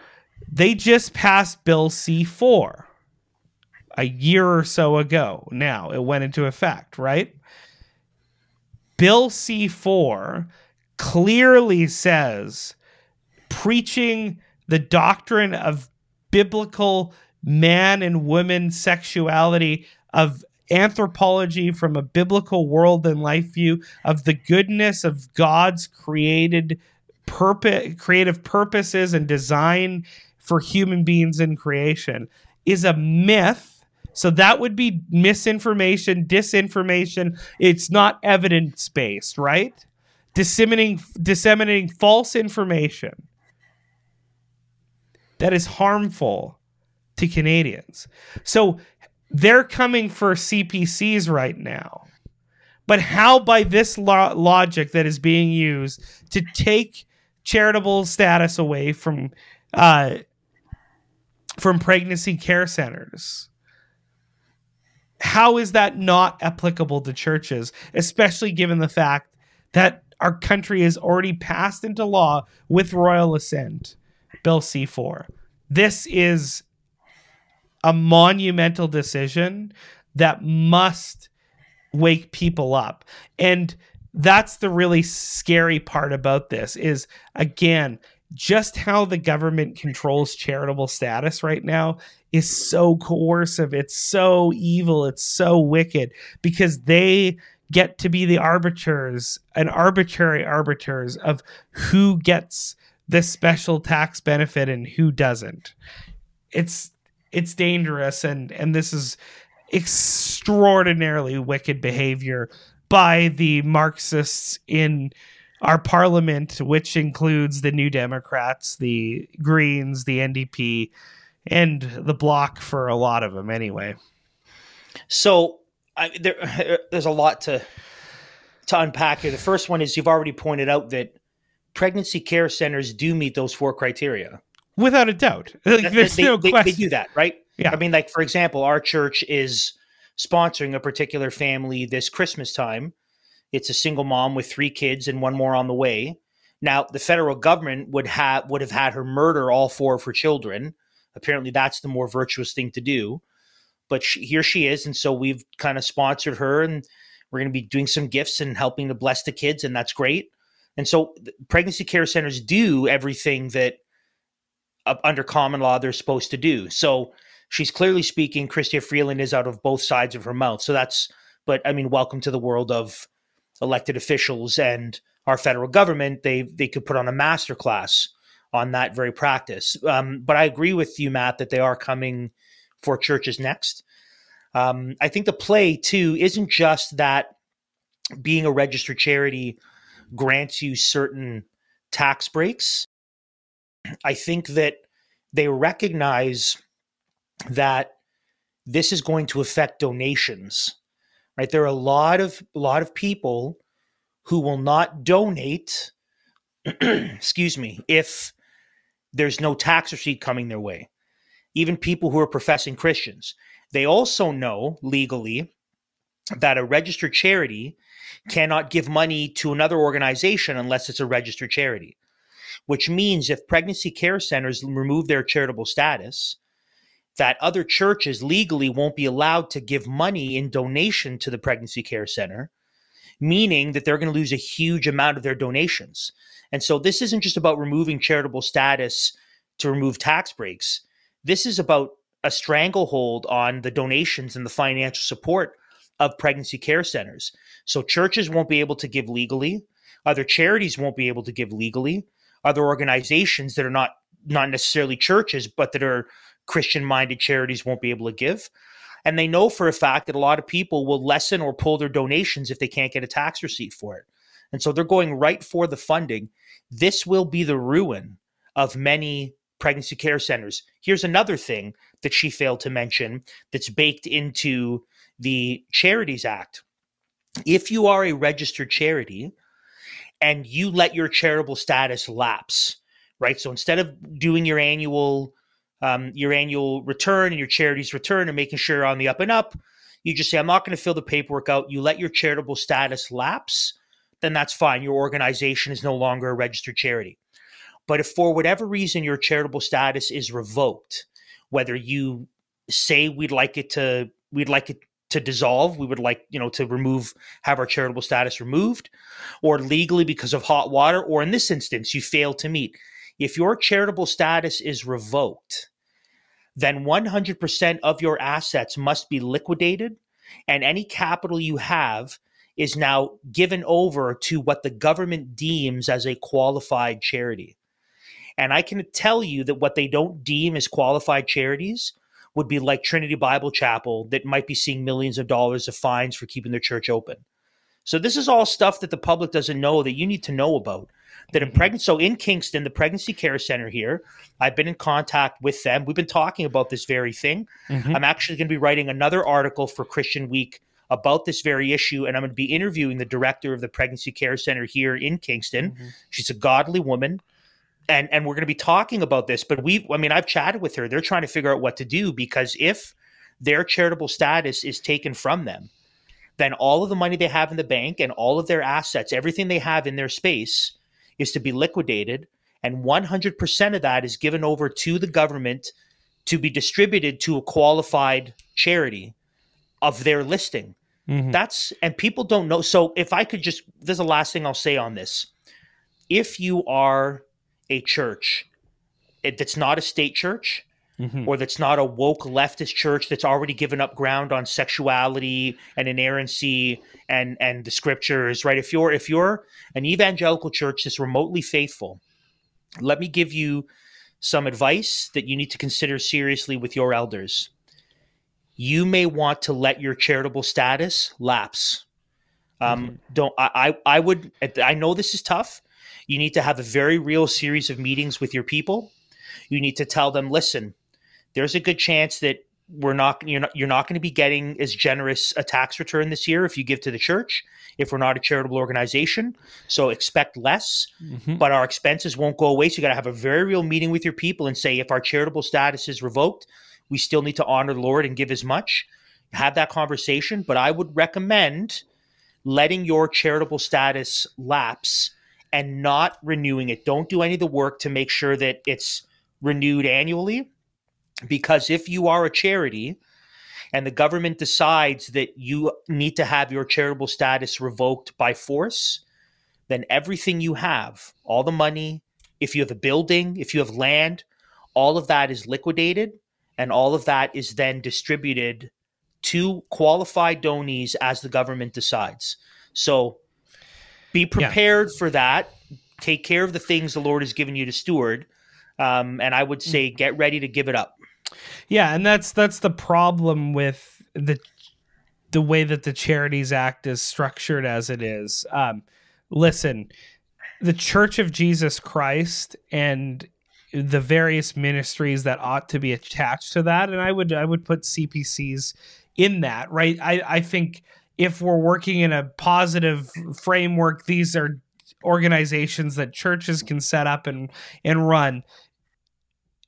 they just passed Bill C4 a year or so ago. Now, it went into effect, right? Bill C4 clearly says preaching the doctrine of biblical man and woman sexuality of anthropology from a biblical world and life view of the goodness of God's created purpose creative purposes and design for human beings in creation is a myth so that would be misinformation disinformation. It's not evidence based right? Disseminating disseminating false information that is harmful to Canadians. So they're coming for CPCs right now. But how, by this lo- logic that is being used to take charitable status away from uh, from pregnancy care centers, how is that not applicable to churches, especially given the fact that our country has already passed into law with royal assent, Bill C4? This is a monumental decision that must wake people up. And that's the really scary part about this is again, just how the government controls charitable status right now is so coercive. It's so evil. It's so wicked because they get to be the arbiters and arbitrary arbiters of who gets this special tax benefit and who doesn't. It's it's dangerous and and this is extraordinarily wicked behavior by the marxists in our parliament which includes the new democrats the greens the ndp and the Bloc for a lot of them anyway So I, there, there's a lot to to unpack here. The first one is you've already pointed out that pregnancy care centers do meet those four criteria. without a doubt like, there's they, no they- question they do that, right? Yeah. I mean, like for example, our church is sponsoring a particular family this Christmas time. It's a single mom with three kids and one more on the way. Now, the federal government would have would have had her murder all four of her children. Apparently, that's the more virtuous thing to do. But she, here she is, and so we've kind of sponsored her, and we're going to be doing some gifts and helping to bless the kids, and that's great. And so, pregnancy care centers do everything that uh, under common law they're supposed to do. So she's clearly speaking. Chrystia Freeland is out of both sides of her mouth. So that's, but I mean, welcome to the world of elected officials and our federal government. They they could put on a master class on that very practice. Um, but I agree with you, Matt, that they are coming for churches next. Um, I think the play too isn't just that being a registered charity grants you certain tax breaks. I think that they recognize that this is going to affect donations. Right? There are a lot of a lot of people who will not donate excuse me, if there's no tax receipt coming their way. Even people who are professing Christians. They also know legally that a registered charity cannot give money to another organization unless it's a registered charity which means if pregnancy care centers remove their charitable status, that other churches legally won't be allowed to give money in donation to the pregnancy care center, meaning that they're going to lose a huge amount of their donations. And so this isn't just about removing charitable status to remove tax breaks. This is about a stranglehold on the donations and the financial support of pregnancy care centers. So churches won't be able to give legally, other charities won't be able to give legally, other organizations that are not not necessarily churches but that are Christian minded charities won't be able to give. And they know for a fact that a lot of people will lessen or pull their donations if they can't get a tax receipt for it. And so they're going right for the funding. This will be the ruin of many pregnancy care centers. Here's another thing that she failed to mention that's baked into the Charities Act. If you are a registered charity and you let your charitable status lapse, right? So instead of doing your annual um, your annual return and your charity's return and making sure you're on the up and up, you just say, I'm not going to fill the paperwork out. You let your charitable status lapse, then that's fine. Your organization is no longer a registered charity. But if for whatever reason your charitable status is revoked, whether you say we'd like it to we'd like it to dissolve, we would like, you know, to remove have our charitable status removed, or legally because of hot water, or in this instance, you fail to meet. If your charitable status is revoked, then 100% of your assets must be liquidated and any capital you have is now given over to what the government deems as a qualified charity. And I can tell you that what they don't deem as qualified charities would be like Trinity Bible Chapel that might be seeing millions of dollars of fines for keeping their church open. So this is all stuff that the public doesn't know that you need to know about that in pregnancy so in kingston the pregnancy care center here i've been in contact with them we've been talking about this very thing Mhm. i'm actually going to be writing another article for christian week about this very issue and i'm going to be interviewing the director of the pregnancy care center here in kingston. Mm-hmm. She's a godly woman and and we're going to be talking about this but we i mean i've chatted with her. They're trying to figure out what to do because if their charitable status is taken from them then all of the money they have in the bank and all of their assets everything they have in their space is to be liquidated, and 100% of that is given over to the government to be distributed to a qualified charity of their listing. Mhm. That's and people don't know. So if I could just, there's the last thing I'll say on this. If you are a church that's not a state church, Mhm. or that's not a woke leftist church that's already given up ground on sexuality and inerrancy and and the scriptures right if you're if you're an evangelical church that's remotely faithful let me give you some advice that you need to consider seriously with your elders you may want to let your charitable status lapse. Um, don't I, I i would i know this is tough. You need to have a very real series of meetings with your people. You need to tell them listen there's a good chance that we're not you're not you're not going to be getting as generous a tax return this year if you give to the church if we're not a charitable organization. So expect less Mhm. but our expenses won't go away. So you got to have a very real meeting with your people and say if our charitable status is revoked we still need to honor the lord and give as much. Have that conversation but i would recommend letting your charitable status lapse and not renewing it. Don't do any of the work to make sure that it's renewed annually because if you are a charity and the government decides that you need to have your charitable status revoked by force, then everything you have, all the money, if you have a building, if you have land, all of that is liquidated and all of that is then distributed to qualified donees as the government decides. So be prepared for that. Take care of the things the Lord has given you to steward. Um, and I would say get ready to give it up. Yeah, and that's that's the problem with the the way that the Charities Act is structured as it is. Um, listen, the Church of Jesus Christ and the various ministries that ought to be attached to that, and I would I would put CPCs in that, right? I, I think if we're working in a positive framework, these are organizations that churches can set up and and run.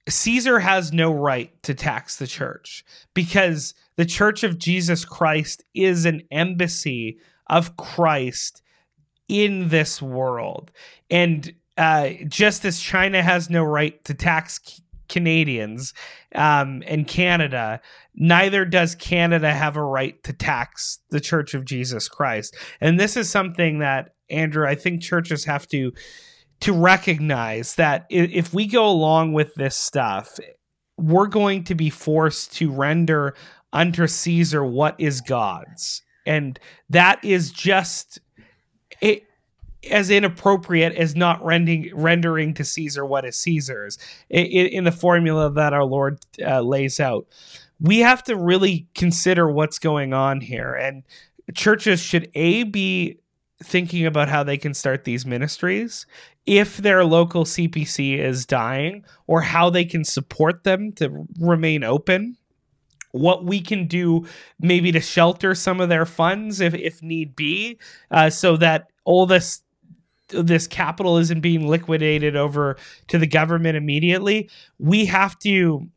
Caesar has no right to tax the church because the Church of Jesus Christ is an embassy of Christ in this world. And uh, just as China has no right to tax Canadians um, and Canada, neither does Canada have a right to tax the Church of Jesus Christ. And this is something that Andrew, I think churches have to to recognize that if we go along with this stuff, we're going to be forced to render unto Caesar what is God's. And that is just it as inappropriate as not rending, rendering to Caesar what is Caesar's in, in the formula that our Lord uh, lays out. We have to really consider what's going on here. And churches should A, be thinking about how they can start these ministries if their local CPC is dying or how they can support them to remain open what we can do maybe to shelter some of their funds if, if need be uh, so that all this this capital isn't being liquidated over to the government immediately we have to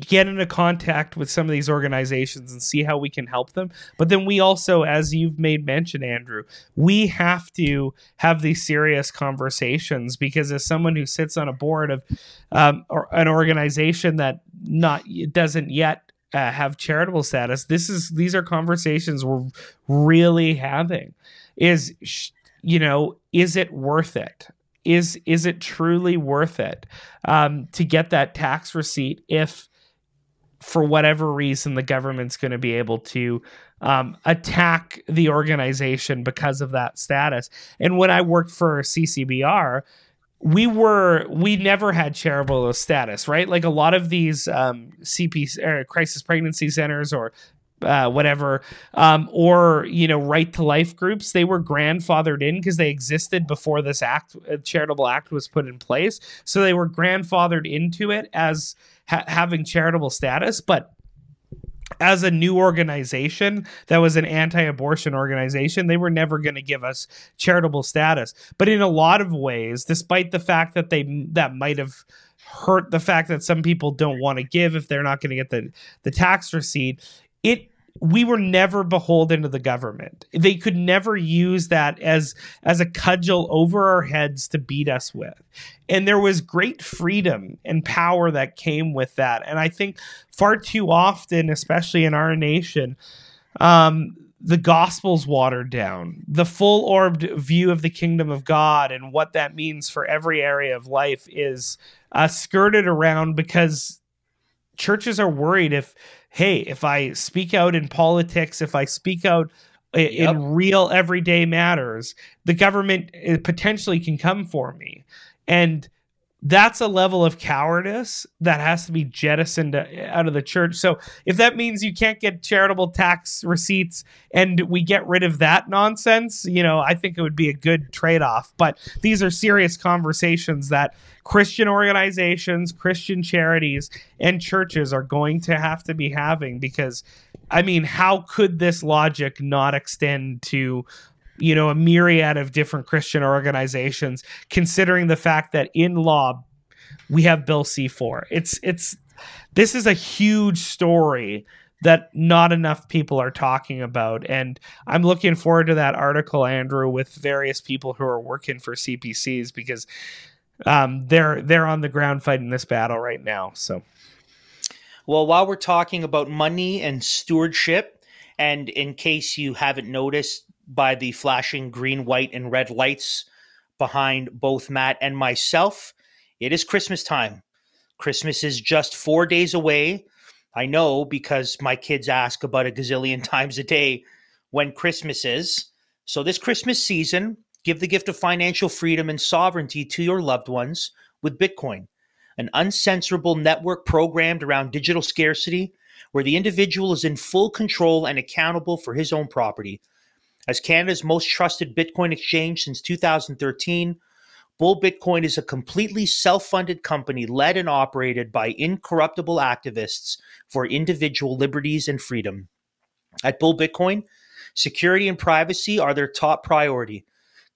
get into contact with some of these organizations and see how we can help them. But then we also, as you've made mention, Andrew, we have to have these serious conversations because as someone who sits on a board of um, or an organization that not doesn't yet uh, have charitable status, this is these are conversations we're really having. Is you know, is it worth it? Is is it truly worth it um, to get that tax receipt if for whatever reason the government's going to be able to um, attack the organization because of that status. And when I worked for CCBR, we were we never had charitable status, right? Like a lot of these um, CP crisis pregnancy centers or uh, whatever, um, or you know, right to life groups. They were grandfathered in because they existed before this act, uh, charitable act, was put in place. So they were grandfathered into it as ha- having charitable status, but as a new organization that was an anti-abortion organization they were never going to give us charitable status but in a lot of ways despite the fact that they that might have hurt the fact that some people don't want to give if they're not going to get the the tax receipt it we were never beholden to the government. They could never use that as as a cudgel over our heads to beat us with. And there was great freedom and power that came with that. And I think far too often, especially in our nation, um, the gospel's watered down. The full orbed view of the kingdom of God and what that means for every area of life is uh, skirted around because churches are worried if hey, if I speak out in politics, if I speak out in yep. real everyday matters, the government uh, potentially can come for me. And that's a level of cowardice that has to be jettisoned uh, out of the church. So if that means you can't get charitable tax receipts and we get rid of that nonsense, you know, I think it would be a good trade-off. But these are serious conversations that Christian organizations, Christian charities, and churches are going to have to be having because, I mean, how could this logic not extend to you know a myriad of different christian organizations considering the fact that in law we have bill c4 it's it's this is a huge story that not enough people are talking about and i'm looking forward to that article andrew with various people who are working for cpcs because um, they're they're on the ground fighting this battle right now. So, well, while we're talking about money and stewardship, and in case you haven't noticed by the flashing green, white, and red lights behind both Matt and myself, it is Christmas time. Christmas is just four days away. I know because my kids ask about a gazillion times a day when Christmas is. So, this Christmas season, Give the gift of financial freedom and sovereignty to your loved ones with Bitcoin, an uncensorable network programmed around digital scarcity where the individual is in full control and accountable for his own property. As Canada's most trusted Bitcoin exchange since 2013, Bull Bitcoin is a completely self funded company led and operated by incorruptible activists for individual liberties and freedom. At Bull Bitcoin, security and privacy are their top priority.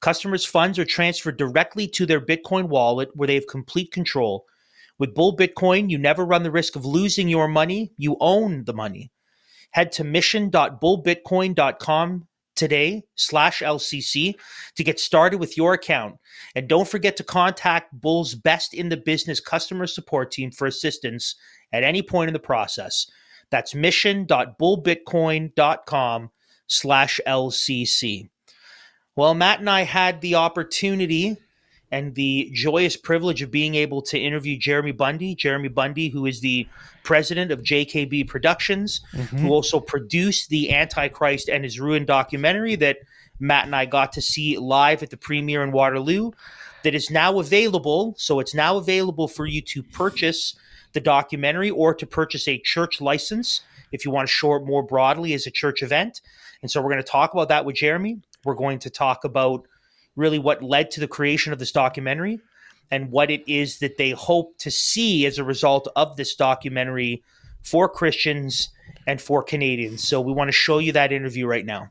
Customers' funds are transferred directly to their Bitcoin wallet where they have complete control. With Bull Bitcoin, you never run the risk of losing your money, you own the money. Head to mission.bullbitcoin.com today slash LCC to get started with your account. And don't forget to contact Bull's best in the business customer support team for assistance at any point in the process. That's mission.bullbitcoin.com slash LCC. Well, Matt and I had the opportunity and the joyous privilege of being able to interview Jeremy Bundy. Jeremy Bundy, who is the president of JKB Productions, who mm-hmm. also produced the Antichrist and His Ruin documentary that Matt and I got to see live at the premiere in Waterloo. That is now available. So it's now available for you to purchase the documentary or to purchase a church license if you want to show it more broadly as a church event. And so we're going to talk about that with Jeremy. We're going to talk about really what led to the creation of this documentary and what it is that they hope to see as a result of this documentary for Christians and for Canadians. So we want to show you that interview right now.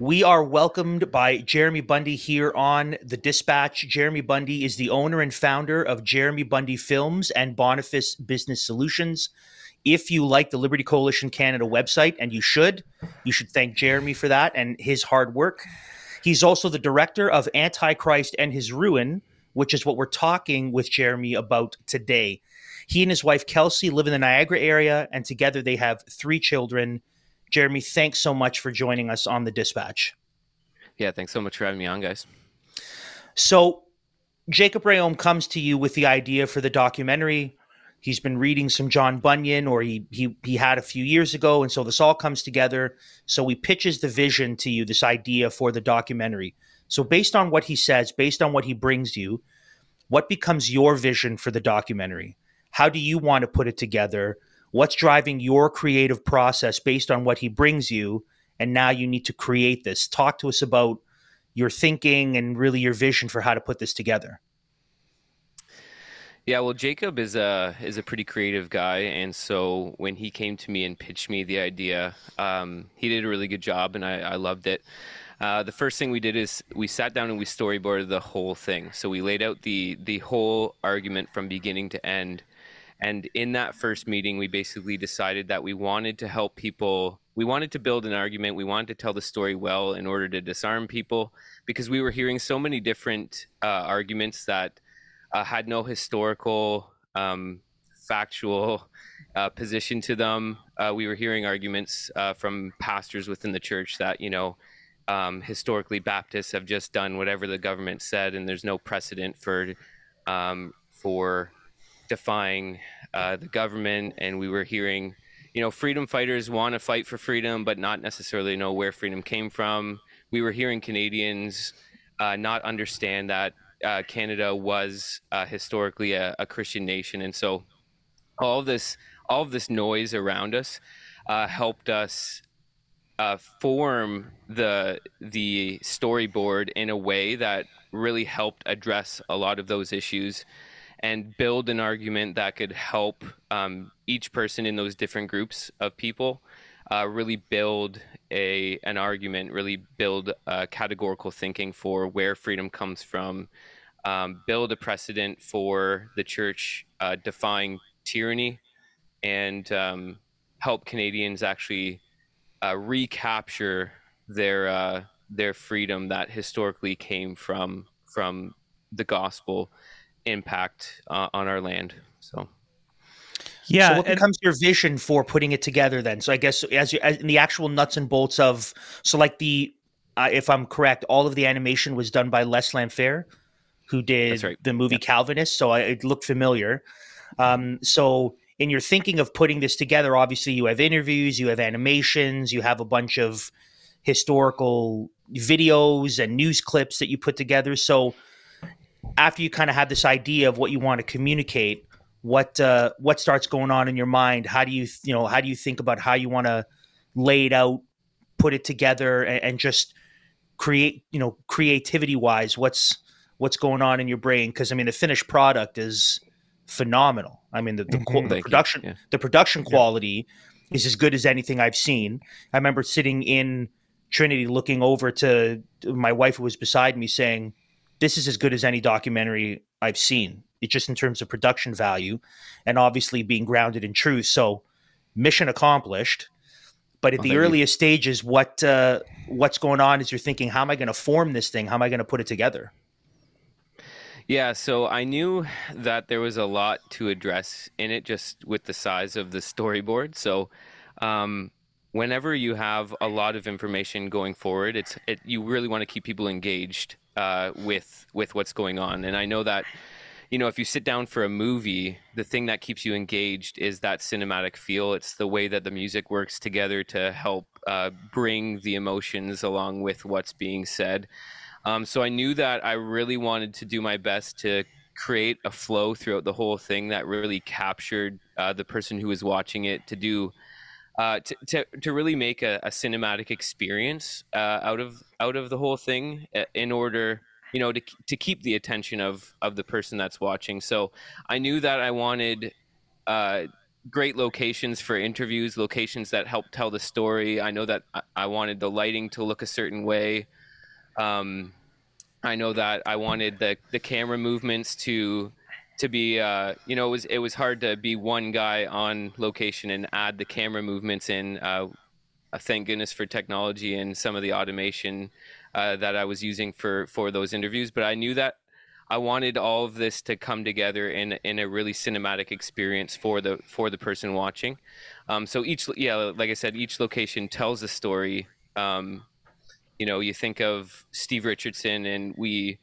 We are welcomed by Jeremy Bundy here on The Dispatch. Jeremy Bundy is the owner and founder of Jeremy Bundy Films and Boniface Business Solutions. If you like the Liberty Coalition Canada website, and you should, you should thank Jeremy for that and his hard work. He's also the director of Antichrist and His Ruin, which is what we're talking with Jeremy about today. He and his wife Kelsey live in the Niagara area, and together they have three children. Jeremy, thanks so much for joining us on the dispatch. Yeah, thanks so much for having me on, guys. So, Jacob Reaume comes to you with the idea for the documentary. He's been reading some John Bunyan, or he he he had a few years ago, and so this all comes together. So he pitches the vision to you, this idea for the documentary. So based on what he says, based on what he brings you, what becomes your vision for the documentary? How do you want to put it together? What's driving your creative process based on what he brings you? And now you need to create this. Talk to us about your thinking and really your vision for how to put this together. Yeah, well, Jacob is a is a pretty creative guy, and so when he came to me and pitched me the idea, um, he did a really good job, and I, I loved it. Uh, the first thing we did is we sat down and we storyboarded the whole thing. So we laid out the the whole argument from beginning to end. And in that first meeting, we basically decided that we wanted to help people. We wanted to build an argument. We wanted to tell the story well in order to disarm people because we were hearing so many different uh, arguments that uh, had no historical, um, factual uh, position to them. Uh, we were hearing arguments uh, from pastors within the church that, you know, um, historically Baptists have just done whatever the government said, and there's no precedent for um, for defying uh, the government. And we were hearing, you know, freedom fighters want to fight for freedom, but not necessarily know where freedom came from. We were hearing Canadians uh, not understand that uh, Canada was uh, historically a, a, Christian nation, and so all this, all of this noise around us, uh, helped us uh, form the the storyboard in a way that really helped address a lot of those issues and build an argument that could help um, each person in those different groups of people uh, really build a an argument, really build uh, categorical thinking for where freedom comes from, um, build a precedent for the church uh, defying tyranny, and um, help Canadians actually uh, recapture their uh, their freedom that historically came from from the gospel impact uh, on our land. So. Yeah. So what becomes your vision for putting it together then? So I guess as, you, as in the actual nuts and bolts of so like the uh, if I'm correct, all of the animation was done by Les Lanphere, who did right. the movie Calvinist. So I, it looked familiar. Um, so in your thinking of putting this together, obviously you have interviews, you have animations, you have a bunch of historical videos and news clips that you put together. So after you kind of have this idea of what you want to communicate, what uh, what starts going on in your mind? How do you you know how do you think about how you want to lay it out, put it together, and, and just create you know creativity wise? What's what's going on in your brain? Because I mean, the finished product is phenomenal. I mean, the the, Mhm. the production Yeah. the production quality is as good as anything I've seen. I remember sitting in Trinity looking over to my wife who was beside me saying, "This is as good as any documentary I've seen." It's just in terms of production value, and obviously being grounded in truth. So, mission accomplished. But at Oh, the thank you. earliest stages, what uh, what's going on is you're thinking, how am I going to form this thing? How am I going to put it together? Yeah, so I knew that there was a lot to address in it just with the size of the storyboard. So, um, whenever you have a lot of information going forward, it's it, you really want to keep people engaged uh, with with what's going on. And I know that you know if you sit down for a movie, the thing that keeps you engaged is that cinematic feel. It's the way that the music works together to help uh, bring the emotions along with what's being said. Um, so I knew that I really wanted to do my best to create a flow throughout the whole thing that really captured uh, the person who was watching it to do uh, to, to, to really make a, a cinematic experience uh, out of out of the whole thing uh, in order you know to, to keep the attention of of the person that's watching. So i knew that i wanted uh, great locations for interviews locations that help tell the story. I know that I, wanted the lighting to look a certain way. Um, I know that I wanted the the camera movements to to be uh, you know it was it was hard to be one guy on location and add the camera movements in. Uh, thank goodness for technology and some of the automation uh, that I was using for for those interviews. But I knew that I wanted all of this to come together in in a really cinematic experience for the for the person watching. Um, so each yeah, like I said, each location tells a story. Um, you know, you think of Steve Richardson, and we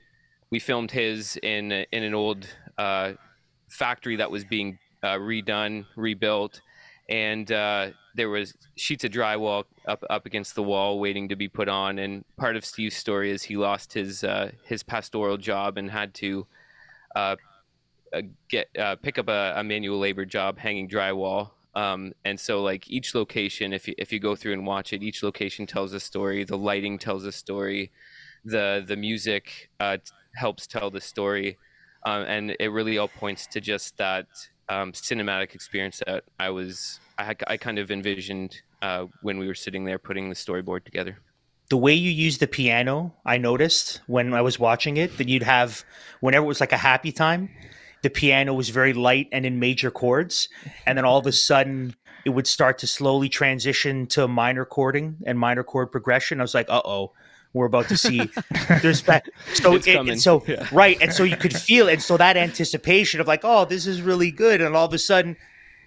we filmed his in in an old uh, factory that was being uh, redone, rebuilt, and uh, there was sheets of drywall up up against the wall waiting to be put on. And part of Steve's story is he lost his uh, his pastoral job and had to uh, uh, get uh, pick up a, a manual labor job hanging drywall. Um, and so, like each location, if you if you go through and watch it, each location tells a story. The lighting tells a story. The the music uh, helps tell the story, um, and it really all points to just that um, cinematic experience that I was I, I kind of envisioned uh, when we were sitting there putting the storyboard together. the way you use the piano, I noticed when I was watching it that you'd have whenever it was like a happy time, the piano was very light and in major chords, and then all of a sudden it would start to slowly transition to minor chording and minor chord progression. I was like, uh oh. We're about to see. There's back. So, It's it- coming. so Yeah. right, and so you could feel, and so that anticipation of like, oh, this is really good, and all of a sudden,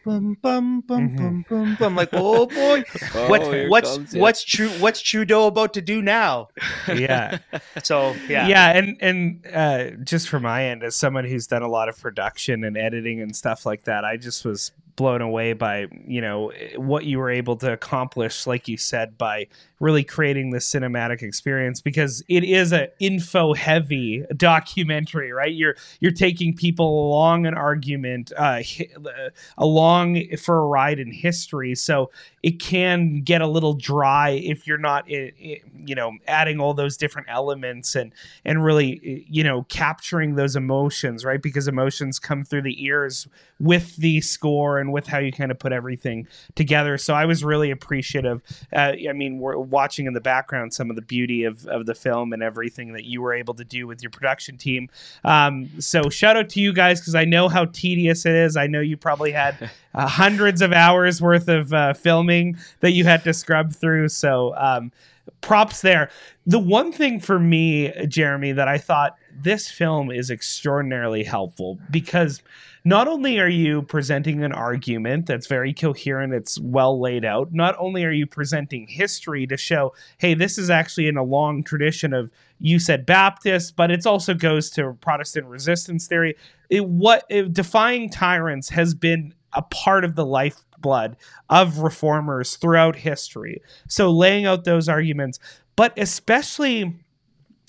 bum bum bum bum bum bum, like, oh boy, what Oh, what's comes it. what's true what's Trudeau about to do now? yeah. So yeah, yeah and and uh just from my end as someone who's done a lot of production and editing and stuff like that i just was blown away by you know what you were able to accomplish like you said by really creating this cinematic experience because it is a info heavy documentary right? You're you're taking people along an argument uh uh, along for a ride in history. So it can get a little dry if you're not you know adding all those different elements and and really you know capturing those emotions right? Because emotions come through the ears with the score and with how you kind of put everything together. So i was really appreciative uh, i mean we're watching in the background some of the beauty of, of the film and everything that you were able to do with your production team. Um, so shout out to you guys because i know how tedious it is. I know you probably had uh, hundreds of hours worth of uh, filming that you had to scrub through so um, props there. The one thing for me, Jeremy, that I thought this film is extraordinarily helpful because not only are you presenting an argument that's very coherent, it's well laid out, not only are you presenting history to show, hey, this is actually in a long tradition of you said Baptist, but it also goes to Protestant resistance theory. It, what it, defying tyrants has been a part of the lifeblood of reformers throughout history. So laying out those arguments, but especially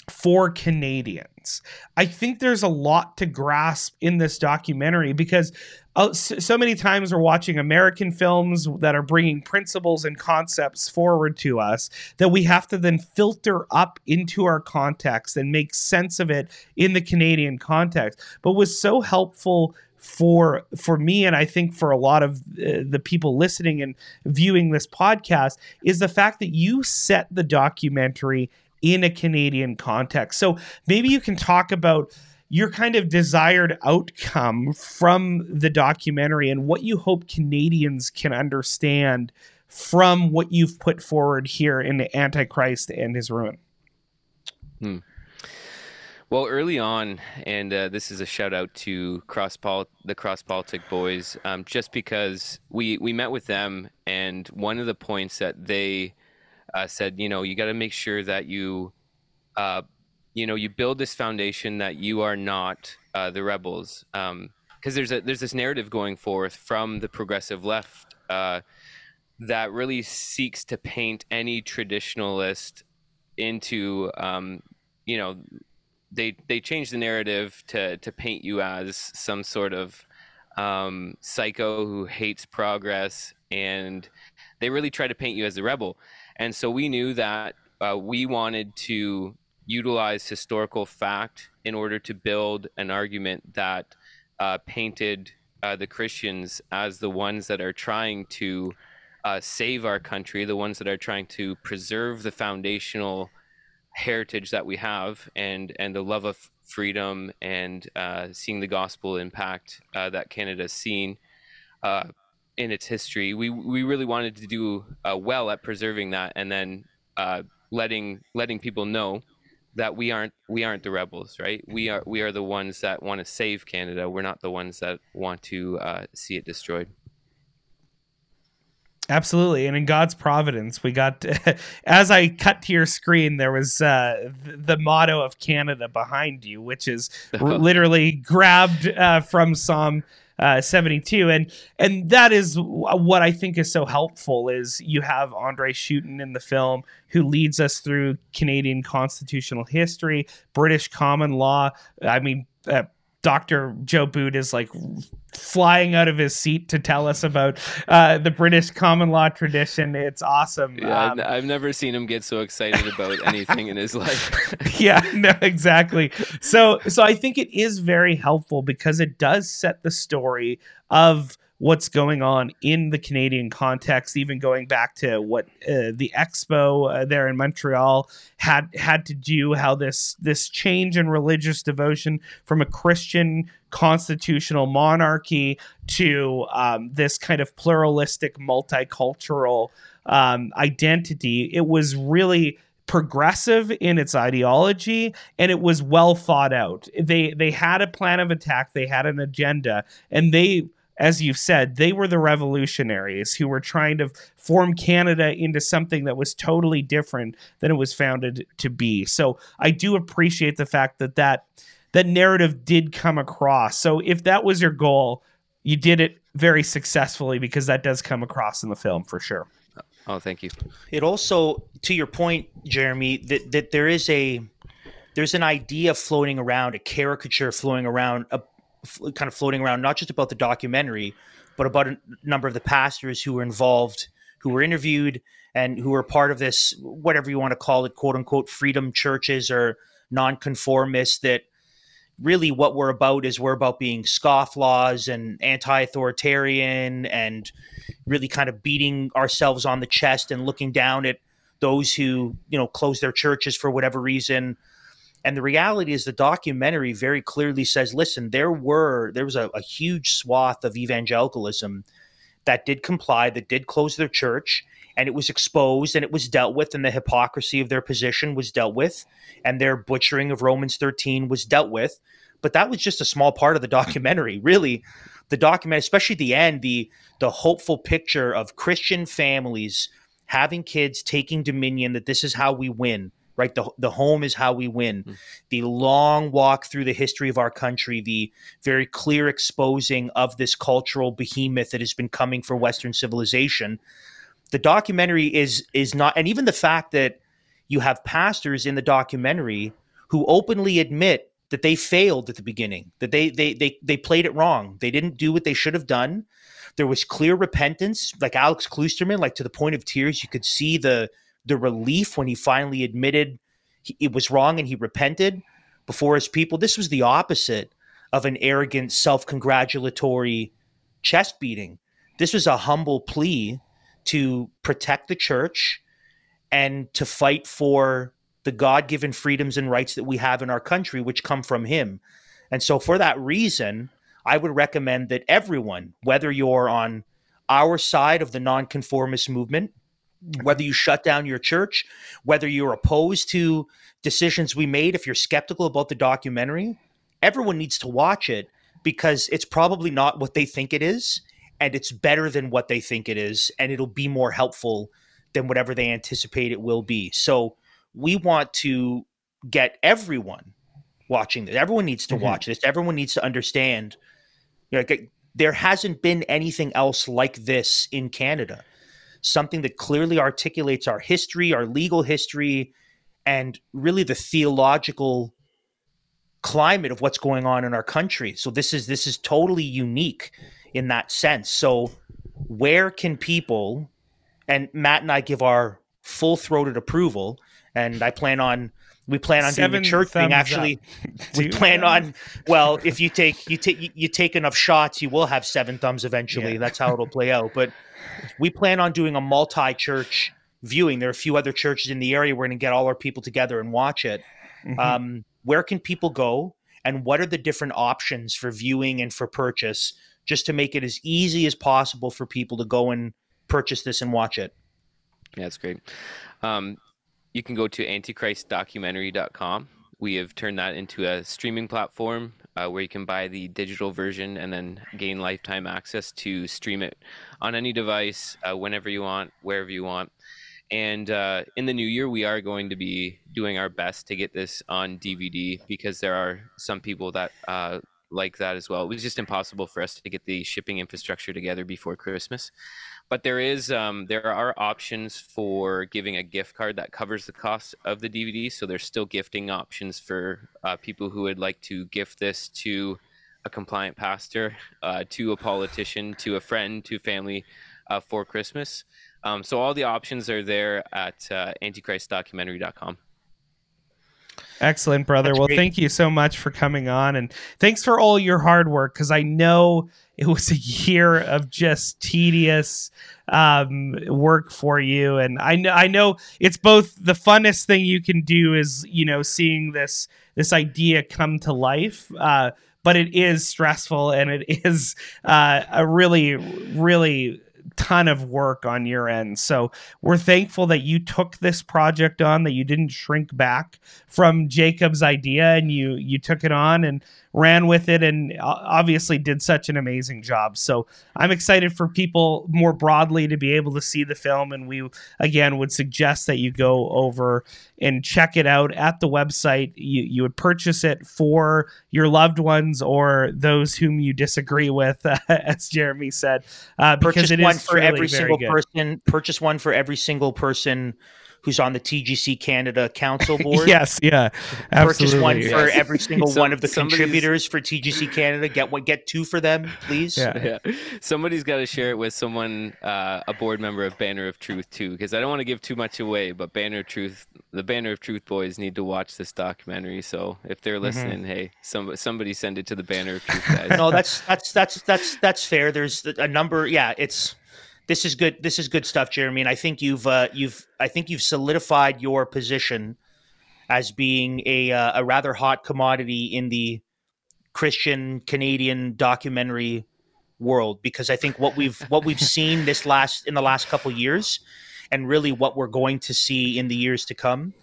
for Canadians. I think there's a lot to grasp in this documentary because uh, so, so many times we're watching American films that are bringing principles and concepts forward to us that we have to then filter up into our context and make sense of it in the Canadian context. But was so helpful for for me and I think for a lot of uh, the people listening and viewing this podcast is the fact that you set the documentary in a Canadian context. So maybe you can talk about your kind of desired outcome from the documentary and what you hope Canadians can understand from what you've put forward here in Antichrist and His Ruin. Well, early on, and uh, this is a shout out to cross Pol- the Cross Politic boys, um, just because we we met with them, and one of the points that they uh, said, you know, you got to make sure that you, uh, you know, you build this foundation that you are not uh, the rebels, because there's a there's this narrative going forth from the progressive left uh, that really seeks to paint any traditionalist into, um, you know they they change the narrative to to paint you as some sort of um, psycho who hates progress, and they really try to paint you as a rebel. And so we knew that uh, we wanted to utilize historical fact in order to build an argument that uh, painted uh, the Christians as the ones that are trying to uh, save our country, the ones that are trying to preserve the foundational heritage that we have and and the love of freedom and uh, seeing the gospel impact uh, that Canada's seen uh, in its history. We we really wanted to do uh, well at preserving that and then uh, letting letting people know that we aren't we aren't the rebels, right? We are we are the ones that want to save Canada. We're not the ones that want to uh, see it destroyed. Absolutely. And in God's providence, we got, as I cut to your screen, there was uh, the motto of Canada behind you, which is literally grabbed uh, from Psalm uh, 72. And, and that is what I think is so helpful is you have Andre Schutten in the film who leads us through Canadian constitutional history, British common law. I mean, uh, Dr. Joe Boot is like flying out of his seat to tell us about uh, the British common law tradition. It's awesome. Yeah, Um, I've, I've never seen him get so excited about anything in his life. yeah, no, exactly. So, so I think it is very helpful because it does set the story of what's going on in the Canadian context, even going back to what uh, the expo uh, there in Montreal had had to do, how this this change in religious devotion from a Christian constitutional monarchy to um, this kind of pluralistic, multicultural um, identity. It was really progressive in its ideology and it was well thought out. They they had a plan of attack, they had an agenda, and they as you've said, they were the revolutionaries who were trying to form Canada into something that was totally different than it was founded to be. So I do appreciate the fact that that that narrative did come across. So if that was your goal, you did it very successfully because that does come across in the film for sure. oh, thank you. It also, to your point, Jeremy, that that there is a there's an idea floating around, a caricature floating around, a, kind of floating around, not just about the documentary, but about a number of the pastors who were involved, who were interviewed, and who were part of this, whatever you want to call it, quote unquote, freedom churches or nonconformists. That really what we're about is we're about being scofflaws and anti-authoritarian and really kind of beating ourselves on the chest and looking down at those who you know close their churches for whatever reason and the reality is the documentary very clearly says listen there were there was a, a huge swath of evangelicalism that did comply that did close their church and it was exposed and it was dealt with and the hypocrisy of their position was dealt with and their butchering of romans 13 was dealt with. But that was just a small part of the documentary really. The document especially the end the the hopeful picture of christian families having kids taking dominion that this is how we win right? The, the home is how we win. Mm. the long walk through the history of our country the very clear exposing of this cultural behemoth that has been coming for western civilization. The documentary is is not and even the fact that you have pastors in the documentary who openly admit that they failed at the beginning that they they they, they played it wrong. They didn't do what they should have done. There was clear repentance like alex klusterman like to the point of tears. You could see the the relief when he finally admitted he, it was wrong and he repented before his people. This was the opposite of an arrogant self-congratulatory chest beating. This was a humble plea to protect the church and to fight for the god-given freedoms and rights that we have in our country which come from him. And so, for that reason, I would recommend that everyone, whether you're on our side of the nonconformist movement, whether you shut down your church, whether you're opposed to decisions we made, if you're skeptical about the documentary, everyone needs to watch it because it's probably not what they think it is. And it's better than what they think it is. And it'll be more helpful than whatever they anticipate it will be. So we want to get everyone watching this. Everyone needs to mm-hmm. watch this. Everyone needs to understand. You know, there hasn't been anything else like this in Canada. Something that clearly articulates our history, our legal history, and really the theological climate of what's going on in our country. So this is this is totally unique in that sense. So where can people and Matt and I give our full throated approval, and I plan on we plan on Seven doing the church thing. Actually, we plan on well, if you take you take you, you take enough shots, you will have seven thumbs eventually. Yeah. That's how it'll play out. But we plan on doing a multi church viewing. There are a few other churches in the area. We're going to get all our people together and watch it. Mm-hmm. Um, where can people go, and what are the different options for viewing and for purchase, just to make it as easy as possible for people to go and purchase this and watch it. Yeah, that's great. Um, you can go to antichristdocumentary.com. We have turned that into a streaming platform uh, where you can buy the digital version and then gain lifetime access to stream it on any device, uh, whenever you want, wherever you want. And uh, in the new year, we are going to be doing our best to get this on DVD because there are some people that uh, like that as well. It was just impossible for us to get the shipping infrastructure together before Christmas but there is um, there are options for giving a gift card that covers the cost of the DVD. So there's still gifting options for uh, people who would like to gift this to a compliant pastor, uh, to a politician, to a friend, to family uh, for Christmas. Um, so all the options are there at uh, antichristdocumentary.com. Excellent, brother. That's well, great. thank you so much for coming on, and thanks for all your hard work. Because I know it was a year of just tedious um, work for you, and I know I know it's both the funnest thing you can do is you know seeing this this idea come to life. Uh, but it is stressful and it is uh, a really, really ton of work on your end. So we're thankful that you took this project on, that you didn't shrink back from Jacob's idea and you you took it on and ran with it and obviously did such an amazing job. So I'm excited for people more broadly to be able to see the film and we again would suggest that you go over and check it out at the website. You you would purchase it for your loved ones or those whom you disagree with as Jeremy said uh, Purchase it one is for every single good. person. Purchase one for every single person who's on the TGC Canada Council board. Yes, yeah, Purchase absolutely. one for every single Some- one of the contributors for TGC Canada. Get one, get two for them, please. Yeah. yeah somebody's got to share it with someone uh, a board member of banner of truth too because i don't want to give too much away but banner of truth the banner of truth boys need to watch this documentary so if they're listening hey some, somebody send it to the banner of truth guys No, that's that's that's that's that's fair. There's a number. Yeah, it's this is good. This is good stuff, Jeremy. And I think you've uh, you've I think you've solidified your position as being a uh, a rather hot commodity in the Christian Canadian documentary world because I think what we've what we've seen this last in the last couple years and really what we're going to see in the years to come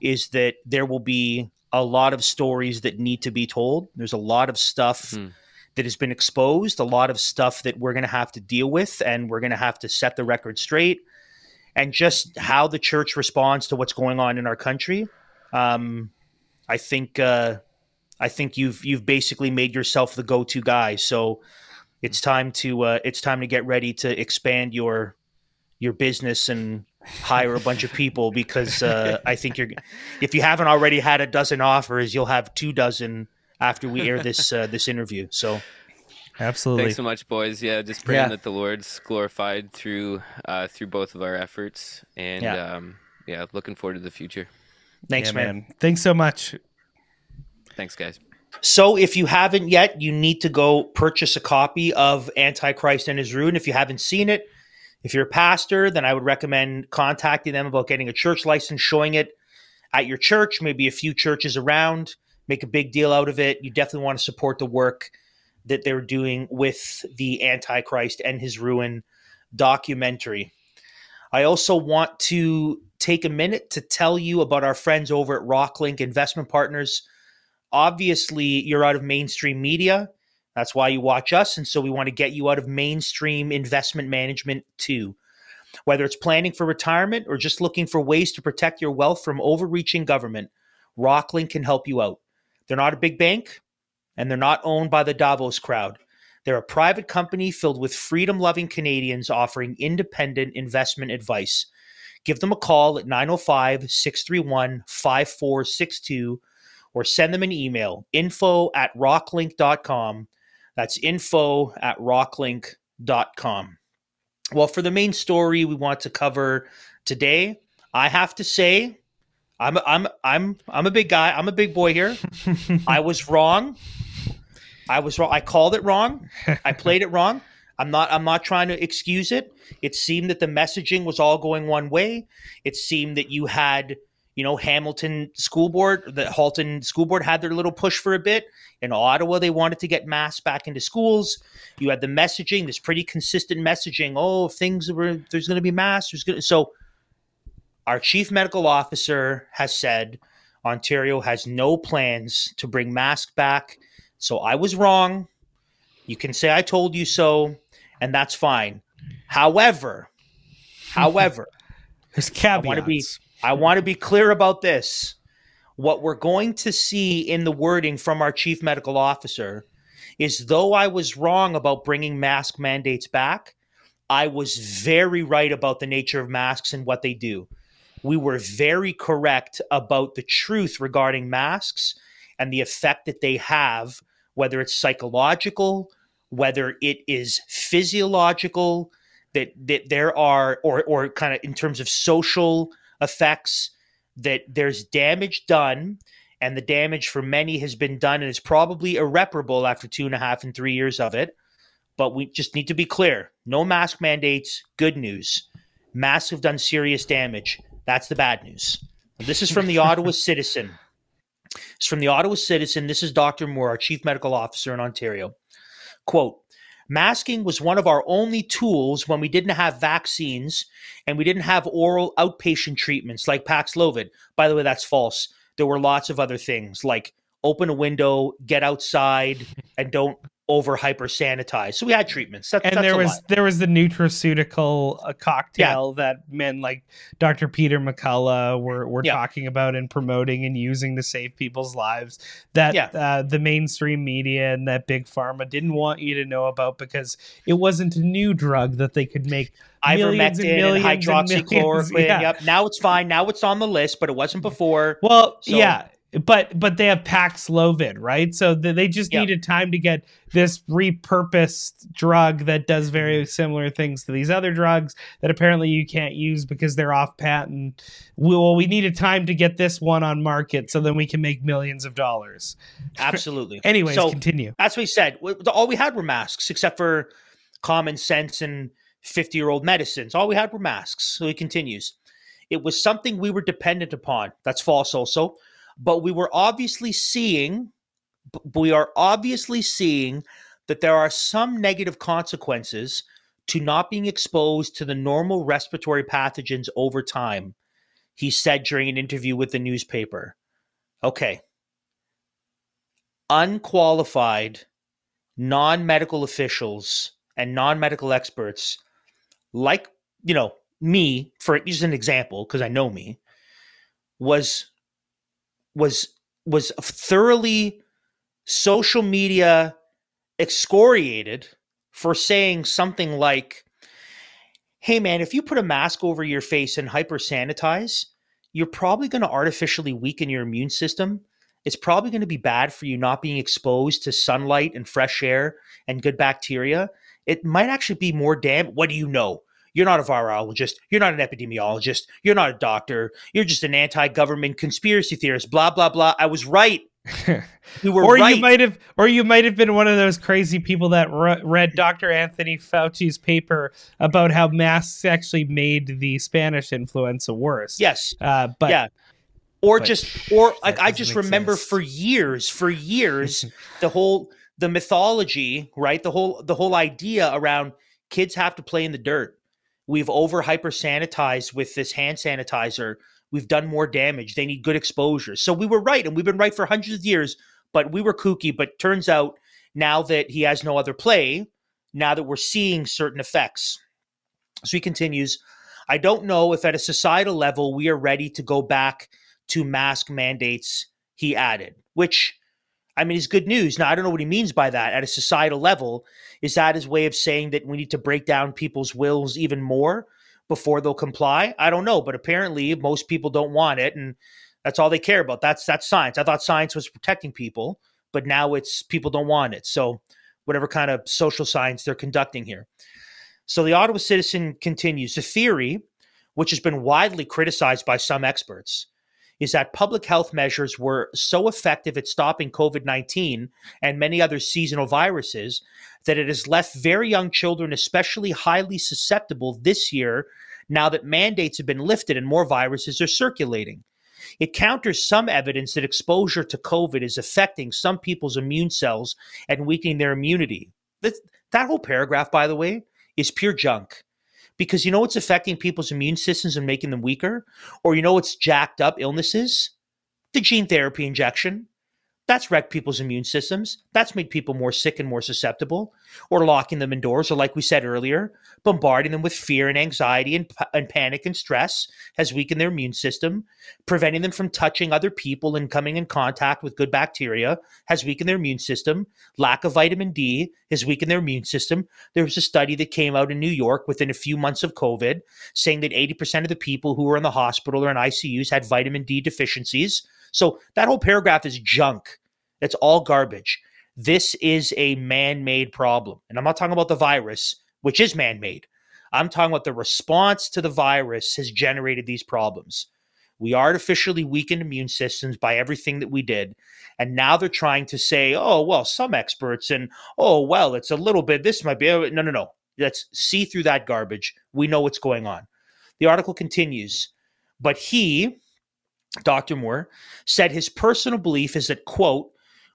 is that there will be a lot of stories that need to be told. There's a lot of stuff Hmm. That has been exposed, a lot of stuff that we're going to have to deal with and we're going to have to set the record straight and just how the church responds to what's going on in our country. Um, I think uh, I think you've you've basically made yourself the go-to guy. So it's time to uh, it's time to get ready to expand your your business and hire a bunch of people because uh, I think you're if you haven't already had a dozen offers, you'll have two dozen after we air this uh, this interview. So Absolutely. thanks so much boys yeah just praying Yeah. that the lord's glorified through uh, through both of our efforts and Yeah. um, yeah looking forward to the future thanks, Yeah, man. Thanks so much. thanks guys So if you haven't yet, you need to go purchase a copy of Antichrist and His Ruin. If you haven't seen it, if you're a pastor, then I would recommend contacting them about getting a church license, showing it at your church, maybe a few churches around, make a big deal out of it. You definitely want to support the work that they're doing with the Antichrist and his ruin documentary. I also want to take a minute to tell you about our friends over at Rocklinc Investment Partners. Obviously, you're out of mainstream media. That's why you watch us. And so we want to get you out of mainstream investment management too. Whether it's planning for retirement or just looking for ways to protect your wealth from overreaching government, Rocklinc can help you out. They're not a big bank and they're not owned by the Davos crowd. They're a private company filled with freedom loving Canadians offering independent investment advice. Give them a call at 905 631 5462 or send them an email info at rocklinc.com. That's info at rocklinc.com. Well, for the main story we want to cover today, I have to say, I'm I'm I'm I'm a big guy. I'm a big boy here. I was wrong. I was wrong. I called it wrong. I played it wrong. I'm not I'm not trying to excuse it. It seemed that the messaging was all going one way. It seemed that you had, you know, Hamilton School Board, the Halton School Board had their little push for a bit. In Ottawa, they wanted to get masks back into schools. You had the messaging, this pretty consistent messaging. Oh, things were there's going to be masks. There's to so. Our chief medical officer has said Ontario has no plans to bring masks back. So I was wrong. You can say I told you so, and that's fine. However, however, There's I want to be I want to be clear about this. What we're going to see in the wording from our chief medical officer is though I was wrong about bringing mask mandates back, I was very right about the nature of masks and what they do. We were very correct about the truth regarding masks and the effect that they have, whether it's psychological, whether it is physiological, that that there are or or kind of in terms of social effects that there's damage done and the damage for many has been done and is probably irreparable after two and a half and three years of it. But we just need to be clear no mask mandates good news. Masks have done serious damage that's the bad news this is from the ottawa citizen it's from the ottawa citizen this is dr moore our chief medical officer in ontario quote Masking was one of our only tools when we didn't have vaccines and we didn't have oral outpatient treatments like Paxlovid. By the way, that's false. There were lots of other things like open a window, get outside, and don't over hyper sanitize. So we had treatments. That, and there was lot. there was the nutraceutical uh, cocktail that men like Dr. Peter McCullough were were Yeah. talking about and promoting and using to save people's lives. That Yeah. uh, the mainstream media and that big pharma didn't want you to know about because it wasn't a new drug that they could make ivermectin and, and hydroxychloroquine. yeah. Yep. Now it's fine. Now it's on the list, but it wasn't before. Well, So- yeah, but but they have Paxlovid, right? So th- they just Yeah. needed time to get this repurposed drug that does very similar things to these other drugs that apparently you can't use because they're off patent. We, well, we needed time to get this one on market so then we can make millions of dollars. Absolutely. Anyways, So- continue. What he said. All we had were masks, except for common sense and 50 year old medicines. All we had were masks. So he continues. It was something we were dependent upon. That's false, also. But we were obviously seeing, we are obviously seeing that there are some negative consequences to not being exposed to the normal respiratory pathogens over time, he said during an interview with the newspaper. Okay. Unqualified non medical officials and non medical experts, like, you know, me, for just an example, because I know me, was was was thoroughly social media excoriated for saying something like, hey man, if you put a mask over your face and hyper sanitize, you're probably going to artificially weaken your immune system. It's probably going to be bad for you not being exposed to sunlight and fresh air and good bacteria. It might actually be more damn. What do you know? You're not a virologist. You're not an epidemiologist. You're not a doctor. You're just an anti government conspiracy theorist. Blah, blah, blah. I was right. We were or right. you might have, or you might have been one of those crazy people that re- read Dr. Anthony Fauci's paper about how masks actually made the Spanish influenza worse. yes. uh, but yeah. or But just or like I just remember exist. for years, for years, the whole the mythology, right? The whole the whole idea around kids have to play in the dirt. We've over hyper sanitized with this hand sanitizer. We've done more damage. They need good exposure. So we were right, and we've been right for hundreds of years. But we were kooky. But turns out now that he has no other play, now that we're seeing certain effects. So he continues. I don't know if at a societal level we are ready to go back to mask mandates, he added, which I mean is good news. Now, I don't know what he means by that at a societal level. Is that his way of saying that we need to break down people's wills even more before they'll comply? I don't know, but apparently most people don't want it, and that's all they care about. That's that's science. I thought science was protecting people, but now it's people don't want it. So whatever kind of social science they're conducting here. So the Ottawa Citizen continues. The theory, which has been widely criticized by some experts, is that public health measures were so effective at stopping COVID 19 and many other seasonal viruses that it has left very young children especially highly susceptible this year now that mandates have been lifted and more viruses are circulating. It counters some evidence that exposure to COVID is affecting some people's immune cells and weakening their immunity. That, that whole paragraph, by the way, is pure junk because you know what's affecting people's immune systems and making them weaker? Or you know what's jacked up illnesses? The gene therapy injection. That's wrecked people's immune systems. That's made people more sick and more susceptible. Or locking them indoors, or like we said earlier, bombarding them with fear and anxiety and, and panic and stress has weakened their immune system. Preventing them from touching other people and coming in contact with good bacteria has weakened their immune system. Lack of vitamin D has weakened their immune system. There was a study that came out in New York within a few months of COVID saying that 80% of the people who were in the hospital or in ICUs had vitamin D deficiencies. So that whole paragraph is junk. It's all garbage. This is a man made problem. And I'm not talking about the virus, which is man made. I'm talking about the response to the virus has generated these problems. We artificially weakened immune systems by everything that we did. And now they're trying to say, oh, well, some experts, and oh, well, it's a little bit, this might be. Oh, no, no, no. Let's see through that garbage. We know what's going on. The article continues, but he, Dr. Moore, said his personal belief is that, quote,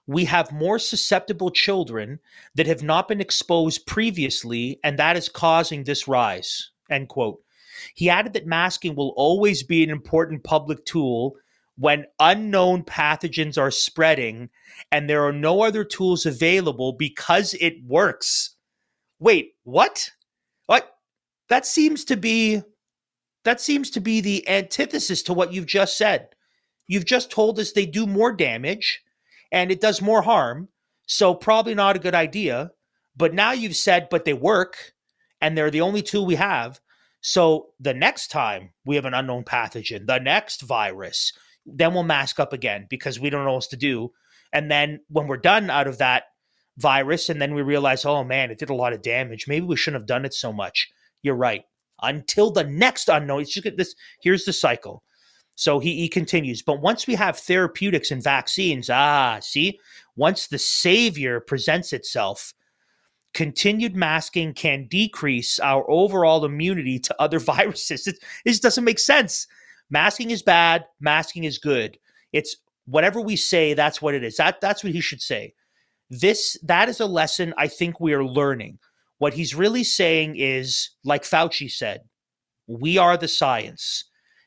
we have more susceptible children that have not been exposed previously, and that is causing this rise, end quote. He added that masking will always be an important public tool when unknown pathogens are spreading and there are no other tools available because it works. Wait, what? What? That seems to be that seems to be the antithesis to what you've just said. You've just told us they do more damage and it does more harm, so probably not a good idea. But now you've said but they work and they're the only two we have. So the next time we have an unknown pathogen, the next virus, then we'll mask up again because we don't know what else to do. And then when we're done out of that virus, and then we realize, oh man, it did a lot of damage. Maybe we shouldn't have done it so much. You're right. Until the next unknown, it's just this. Here's the cycle. So he, he continues, but once we have therapeutics and vaccines, ah, see, once the savior presents itself, continued masking can decrease our overall immunity to other viruses. It, it doesn't make sense. Masking is bad, masking is good. It's whatever we say, that's what it is. That that's what he should say. This that is a lesson I think we are learning. What he's really saying is, like Fauci said, we are the science.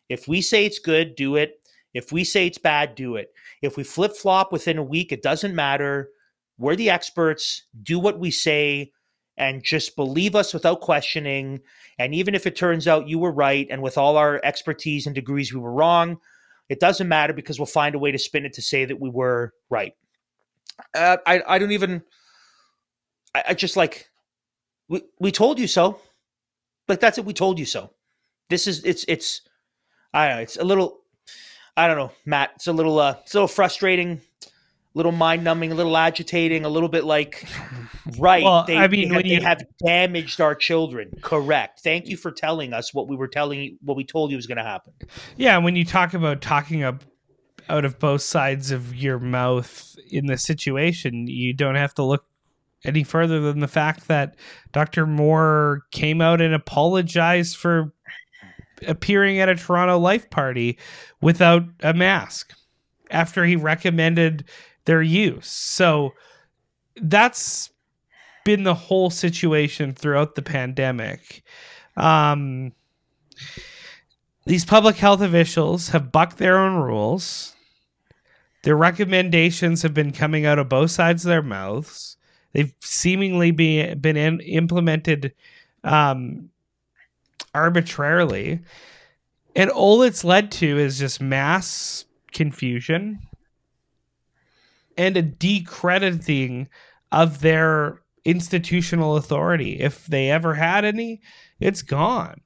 If we say it's good, do it. If we say it's bad, do it. If we flip flop within a week, it doesn't matter. We're the experts. Do what we say and just believe us without questioning. And even if it turns out you were right and with all our expertise and degrees we were wrong, it doesn't matter because we'll find a way to spin it to say that we were right. Uh, I I don't even. I, I just like we we told you so. Like that's it. We told you so. This is it's it's. I don't know. It's a little. I don't know, Matt. It's a little uh, it's a little frustrating, a little mind numbing, a little agitating, a little bit like, right? Well, they, I mean, they, when they you- have damaged our children. Correct. Thank you for telling us what we were telling you, what we told you was going to happen. Yeah, when you talk about talking up out of both sides of your mouth in the situation, you don't have to look any further than the fact that Dr. Moore came out and apologized for appearing at a Toronto Life party without a mask after he recommended their use. So that's been the whole situation throughout the pandemic. Um, these public health officials have bucked their own rules. Their recommendations have been coming out of both sides of their mouths. They've seemingly be, been in, implemented um, arbitrarily. And all it's led to is just mass confusion and a decrediting of their institutional authority. If they ever had any, it's gone.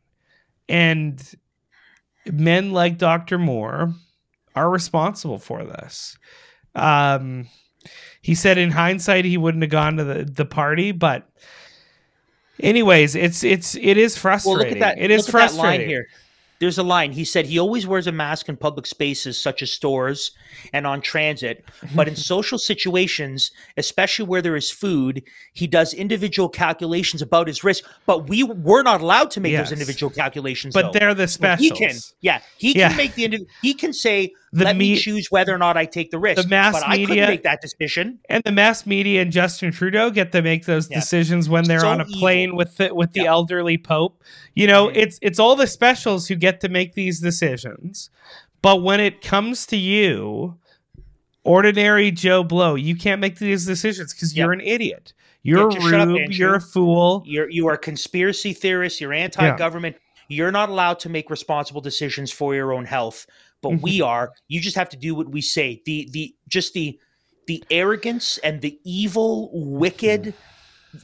And men like Dr. Moore are responsible for this. Um, he said in hindsight he wouldn't have gone to the, the party, but anyways, it's it's it is frustrating. Well, look at that. It is look at that frustrating. here. There's a line. He said he always wears a mask in public spaces such as stores and on transit, but in social situations, especially where there is food, he does individual calculations about his risk. But we we're not allowed to make Yes. those individual calculations. But though. they're the Well, specials. He can, yeah, he can make the indiv- he can say, The "Let me me- choose whether or not I take the risk." The mass but I media- couldn't make that decision. and the mass media and Justin Trudeau get to make those Yeah. decisions when they're So on a plane evil. with the, with the Yeah. elderly pope. You know, it's it's all the specials who get to make these decisions. But when it comes to you, ordinary Joe Blow, you can't make these decisions because Yeah. you're an idiot. You're up, a rube. You're a fool. You're you are a conspiracy theorist. You're anti-government. You're not allowed to make responsible decisions for your own health. But Mm-hmm. we are. You just have to do what we say. The the just the the arrogance and the evil, wicked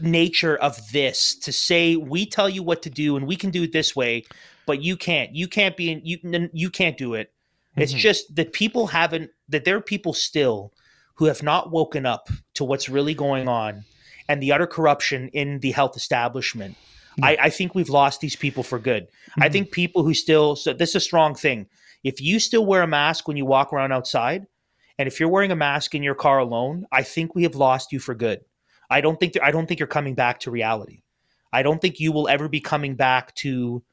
nature of this to say we tell you what to do and we can do it this way, but you can't. You can't be. You you can't do it. It's Mhm. just that people haven't. That there are people still who have not woken up to what's really going on and the utter corruption in the health establishment. I, I think we've lost these people for good. I think people who still so this is a strong thing. If you still wear a mask when you walk around outside, and if you're wearing a mask in your car alone, I think we have lost you for good. I don't think I don't think you're coming back to reality. I don't think you will ever be coming back to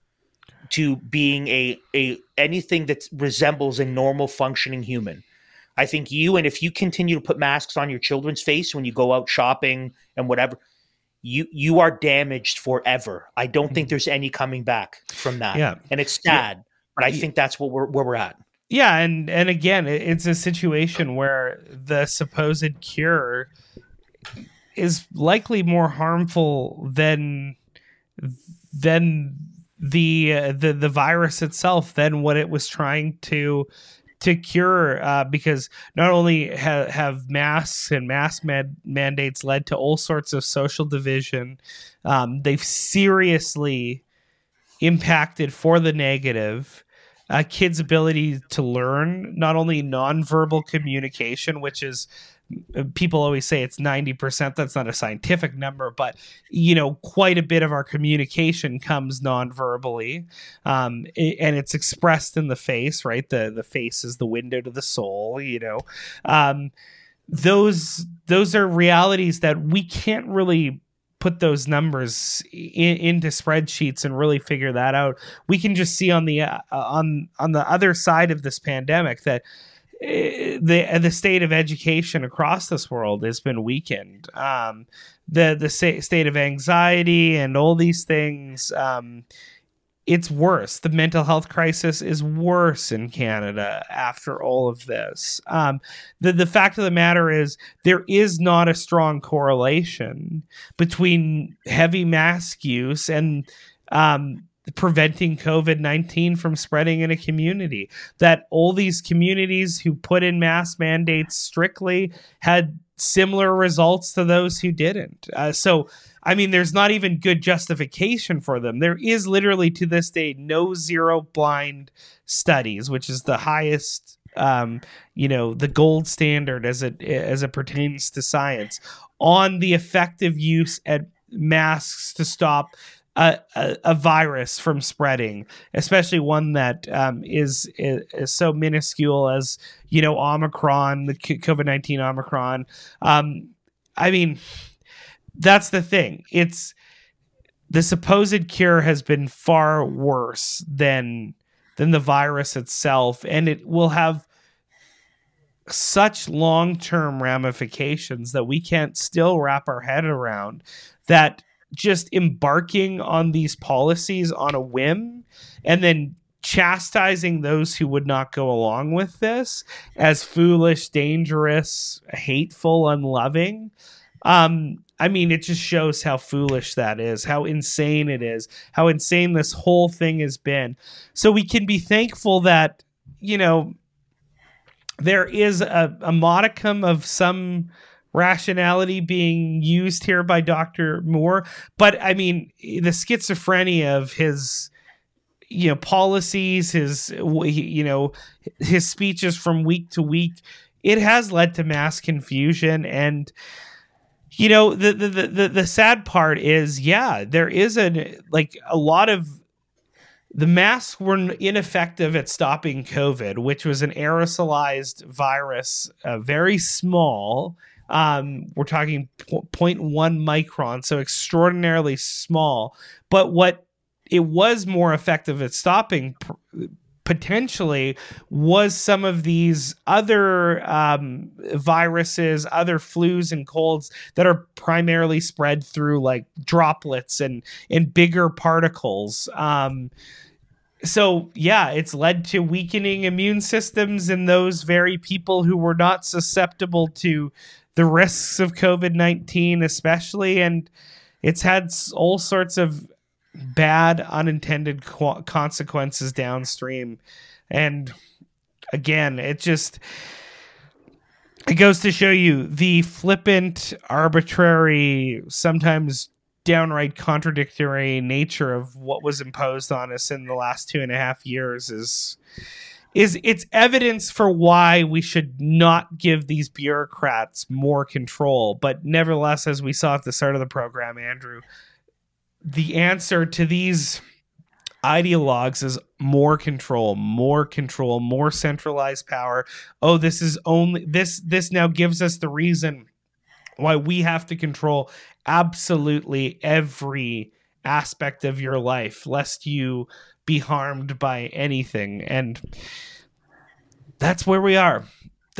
to being a a anything that resembles a normal functioning human. I think you and if you continue to put masks on your children's face when you go out shopping and whatever, you you are damaged forever. I don't think hmm. there's any coming back from that. Yeah. And it's sad, but I think that's what we're where we're at. Yeah, and and again, it's a situation where the supposed cure is likely more harmful than than the uh, the the virus itself than what it was trying to to cure uh, because not only ha- have masks and mask man- mandates led to all sorts of social division um, they've seriously impacted for the negative uh, kids' ability to learn not only nonverbal communication, which is people always say it's 90% that's not a scientific number but you know quite a bit of our communication comes non-verbally um, and it's expressed in the face right? The the face is the window to the soul you know? Um, those those are realities that we can't really put those numbers in, into spreadsheets and really figure that out. We can just see on the uh, on on the other side of this pandemic that the the state of education across this world has been weakened. Um, the the state of anxiety and all these things. Um, it's worse. The mental health crisis is worse in Canada after all of this. Um, the the fact of the matter is there is not a strong correlation between heavy mask use and um, preventing COVID nineteen from spreading in a community. That all these communities who put in mask mandates strictly had similar results to those who didn't. Uh, so. I mean, there's not even good justification for them. There is literally to this day no zero blind studies, which is the highest, um, you know, the gold standard as it as it pertains to science on the effective use at masks to stop a, a, a virus from spreading, especially one that um, is, is is so minuscule as you know Omicron, the COVID nineteen Omicron. Um, I mean, that's the thing. It's the supposed cure has been far worse than than the virus itself and it will have such long-term ramifications that we can't still wrap our head around that just embarking on these policies on a whim and then chastising those who would not go along with this as foolish, dangerous, hateful, unloving. Um, I mean, it just shows how foolish that is, how insane it is, how insane this whole thing has been. So we can be thankful that, you know, there is a, a modicum of some rationality being used here by Dr. Moore. But I mean, the schizophrenia of his you know policies his you know his speeches from week to week it has led to mass confusion and you know the the the, the sad part is yeah there is a like a lot of the masks were ineffective at stopping covid which was an aerosolized virus uh, very small um, we're talking 0.1 micron so extraordinarily small but what it was more effective at stopping potentially was some of these other um, viruses, other flus and colds that are primarily spread through like droplets and and bigger particles. Um, so yeah, it's led to weakening immune systems in those very people who were not susceptible to the risks of COVID nineteen, especially, and it's had all sorts of bad unintended co- consequences downstream. And again it just it goes to show you the flippant arbitrary sometimes downright contradictory nature of what was imposed on us in the last two and a half years is is it's evidence for why we should not give these bureaucrats more control. But nevertheless as we saw at the start of the program andrew the answer to these ideologues is more control more control more centralized power. Oh this is only this this now gives us the reason why we have to control absolutely every aspect of your life lest you be harmed by anything. And that's where we are.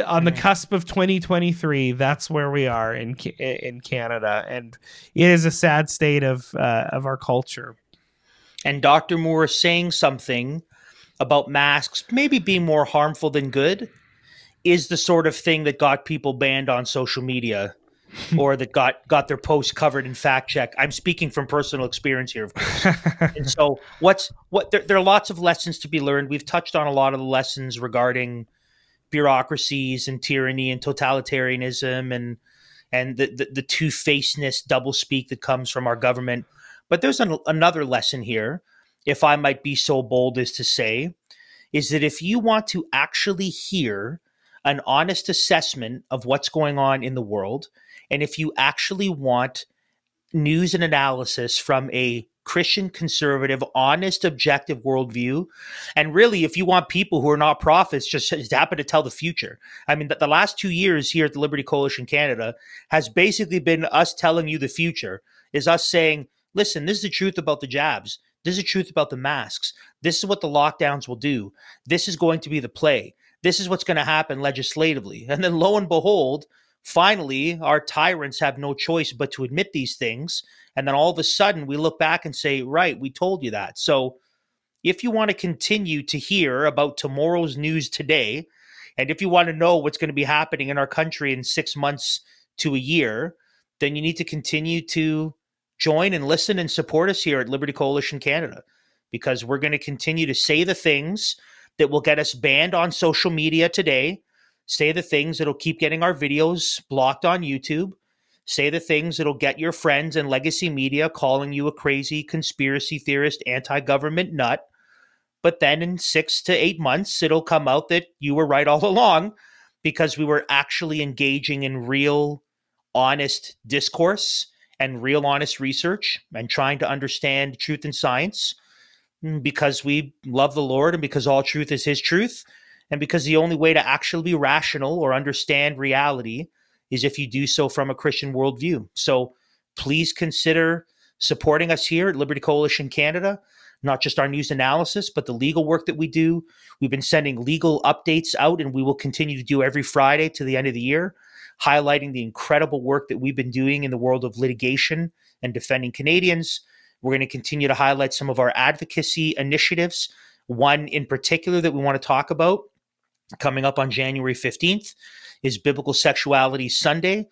On the cusp of 2023 that's where we are in in Canada. And it is a sad state of uh, of our culture. And Dr. Moore saying something about masks maybe being more harmful than good is the sort of thing that got people banned on social media or that got got their post covered in fact check. I'm speaking from personal experience here, of course. and so, what's what? There, there, are lots of lessons to be learned. We've touched on a lot of the lessons regarding bureaucracies and tyranny and totalitarianism and and the the, the two facedness, double speak that comes from our government. But there's an, another lesson here, if I might be so bold as to say, is that if you want to actually hear an honest assessment of what's going on in the world, and if you actually want news and analysis from a Christian, conservative, honest, objective worldview. And really, if you want people who are not prophets, just, just happen to tell the future. I mean, the, the last two years here at the Liberty Coalition Canada has basically been us telling you the future, is us saying, listen, this is the truth about the jabs. This is the truth about the masks. This is what the lockdowns will do. This is going to be the play. This is what's going to happen legislatively. And then lo and behold, finally, our tyrants have no choice but to admit these things. And then all of a sudden, we look back and say, right, we told you that. So if you want to continue to hear about tomorrow's news today, and if you want to know what's going to be happening in our country in six months to a year, then you need to continue to join and listen and support us here at Liberty Coalition Canada because we're going to continue to say the things that will get us banned on social media today say the things that'll keep getting our videos blocked on YouTube, say the things that'll get your friends and legacy media calling you a crazy conspiracy theorist, anti government nut. But then in six to eight months, it'll come out that you were right all along because we were actually engaging in real, honest discourse and real, honest research and trying to understand truth and science mm, because we love the Lord and because all truth is His truth and because the only way to actually be rational or understand reality is if you do so from a Christian worldview. So please consider supporting us here at Liberty Coalition Canada, not just our news analysis, but the legal work that we do. We've been sending legal updates out, and we will continue to do every Friday to the end of the year, highlighting the incredible work that we've been doing in the world of litigation and defending Canadians. We're going to continue to highlight some of our advocacy initiatives. One in particular that we want to talk about coming up on January 15th is Biblical Sexuality Sunday.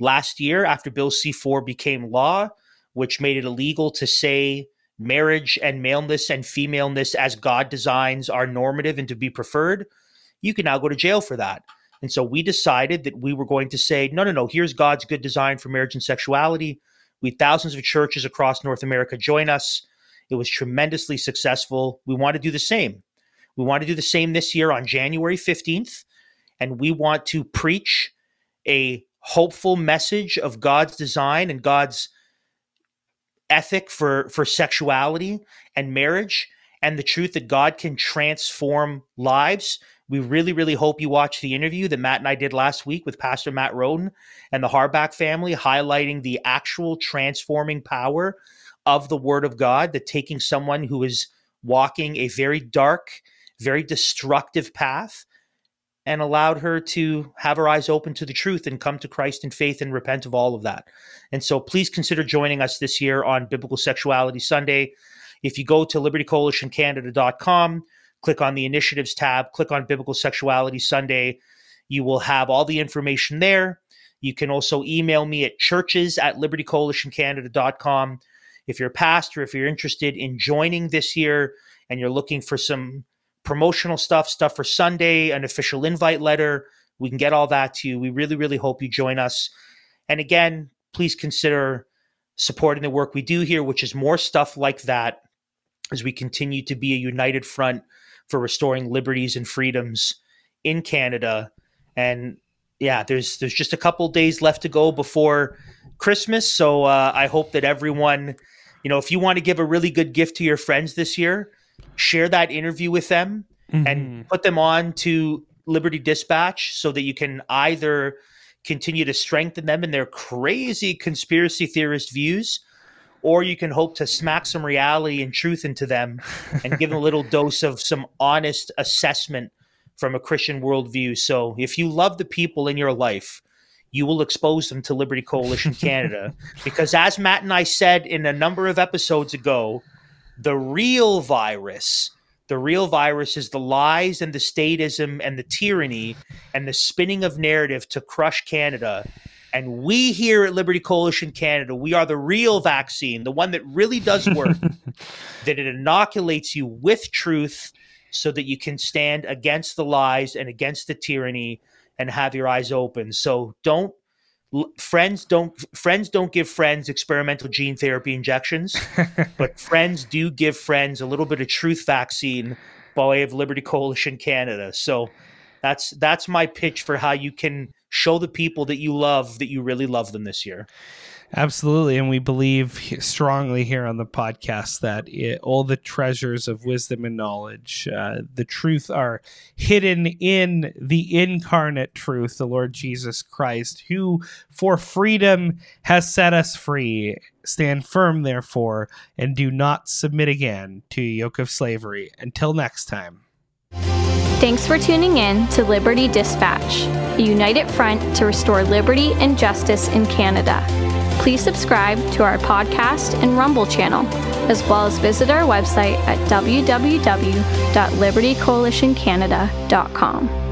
Last year, after Bill C 4 became law, which made it illegal to say marriage and maleness and femaleness as God designs are normative and to be preferred, you can now go to jail for that. And so we decided that we were going to say, no, no, no, here's God's good design for marriage and sexuality. We thousands of churches across North America join us. It was tremendously successful. We want to do the same. We want to do the same this year on January 15th. And we want to preach a hopeful message of God's design and God's ethic for, for sexuality and marriage and the truth that God can transform lives. We really, really hope you watch the interview that Matt and I did last week with Pastor Matt Roden and the Harback family, highlighting the actual transforming power of the Word of God, that taking someone who is walking a very dark, very destructive path and allowed her to have her eyes open to the truth and come to Christ in faith and repent of all of that. And so please consider joining us this year on Biblical Sexuality Sunday. If you go to libertycoalitioncanada.com, click on the initiatives tab, click on Biblical Sexuality Sunday, you will have all the information there. You can also email me at churches at libertycoalitioncanada.com. If you're a pastor, if you're interested in joining this year and you're looking for some promotional stuff, stuff for Sunday, an official invite letter. We can get all that to you. We really, really hope you join us. And again, please consider supporting the work we do here, which is more stuff like that as we continue to be a united front for restoring liberties and freedoms in Canada. And yeah, there's there's just a couple days left to go before Christmas. So uh, I hope that everyone, you know, if you want to give a really good gift to your friends this year, share that interview with them mm-hmm. and put them on to Liberty Dispatch so that you can either continue to strengthen them in their crazy conspiracy theorist views or you can hope to smack some reality and truth into them and give them a little dose of some honest assessment from a Christian worldview. So if you love the people in your life, you will expose them to Liberty Coalition Canada. because as Matt and I said in a number of episodes ago, the real virus, the real virus is the lies and the statism and the tyranny and the spinning of narrative to crush Canada. And we here at Liberty Coalition Canada, we are the real vaccine, the one that really does work, that it inoculates you with truth so that you can stand against the lies and against the tyranny and have your eyes open. So don't friends don't friends don't give friends experimental gene therapy injections but friends do give friends a little bit of truth vaccine by way of liberty coalition canada. So that's that's my pitch for how you can show the people that you love that you really love them this year Absolutely. And we believe strongly here on the podcast that it, all the treasures of wisdom and knowledge, uh, the truth are hidden in the incarnate truth, the Lord Jesus Christ, who for freedom has set us free. Stand firm, therefore, and do not submit again to yoke of slavery. Until next time. Thanks for tuning in to Liberty Dispatch, a united front to restore liberty and justice in Canada please subscribe to our podcast and Rumble channel, as well as visit our website at www.libertycoalitioncanada.com.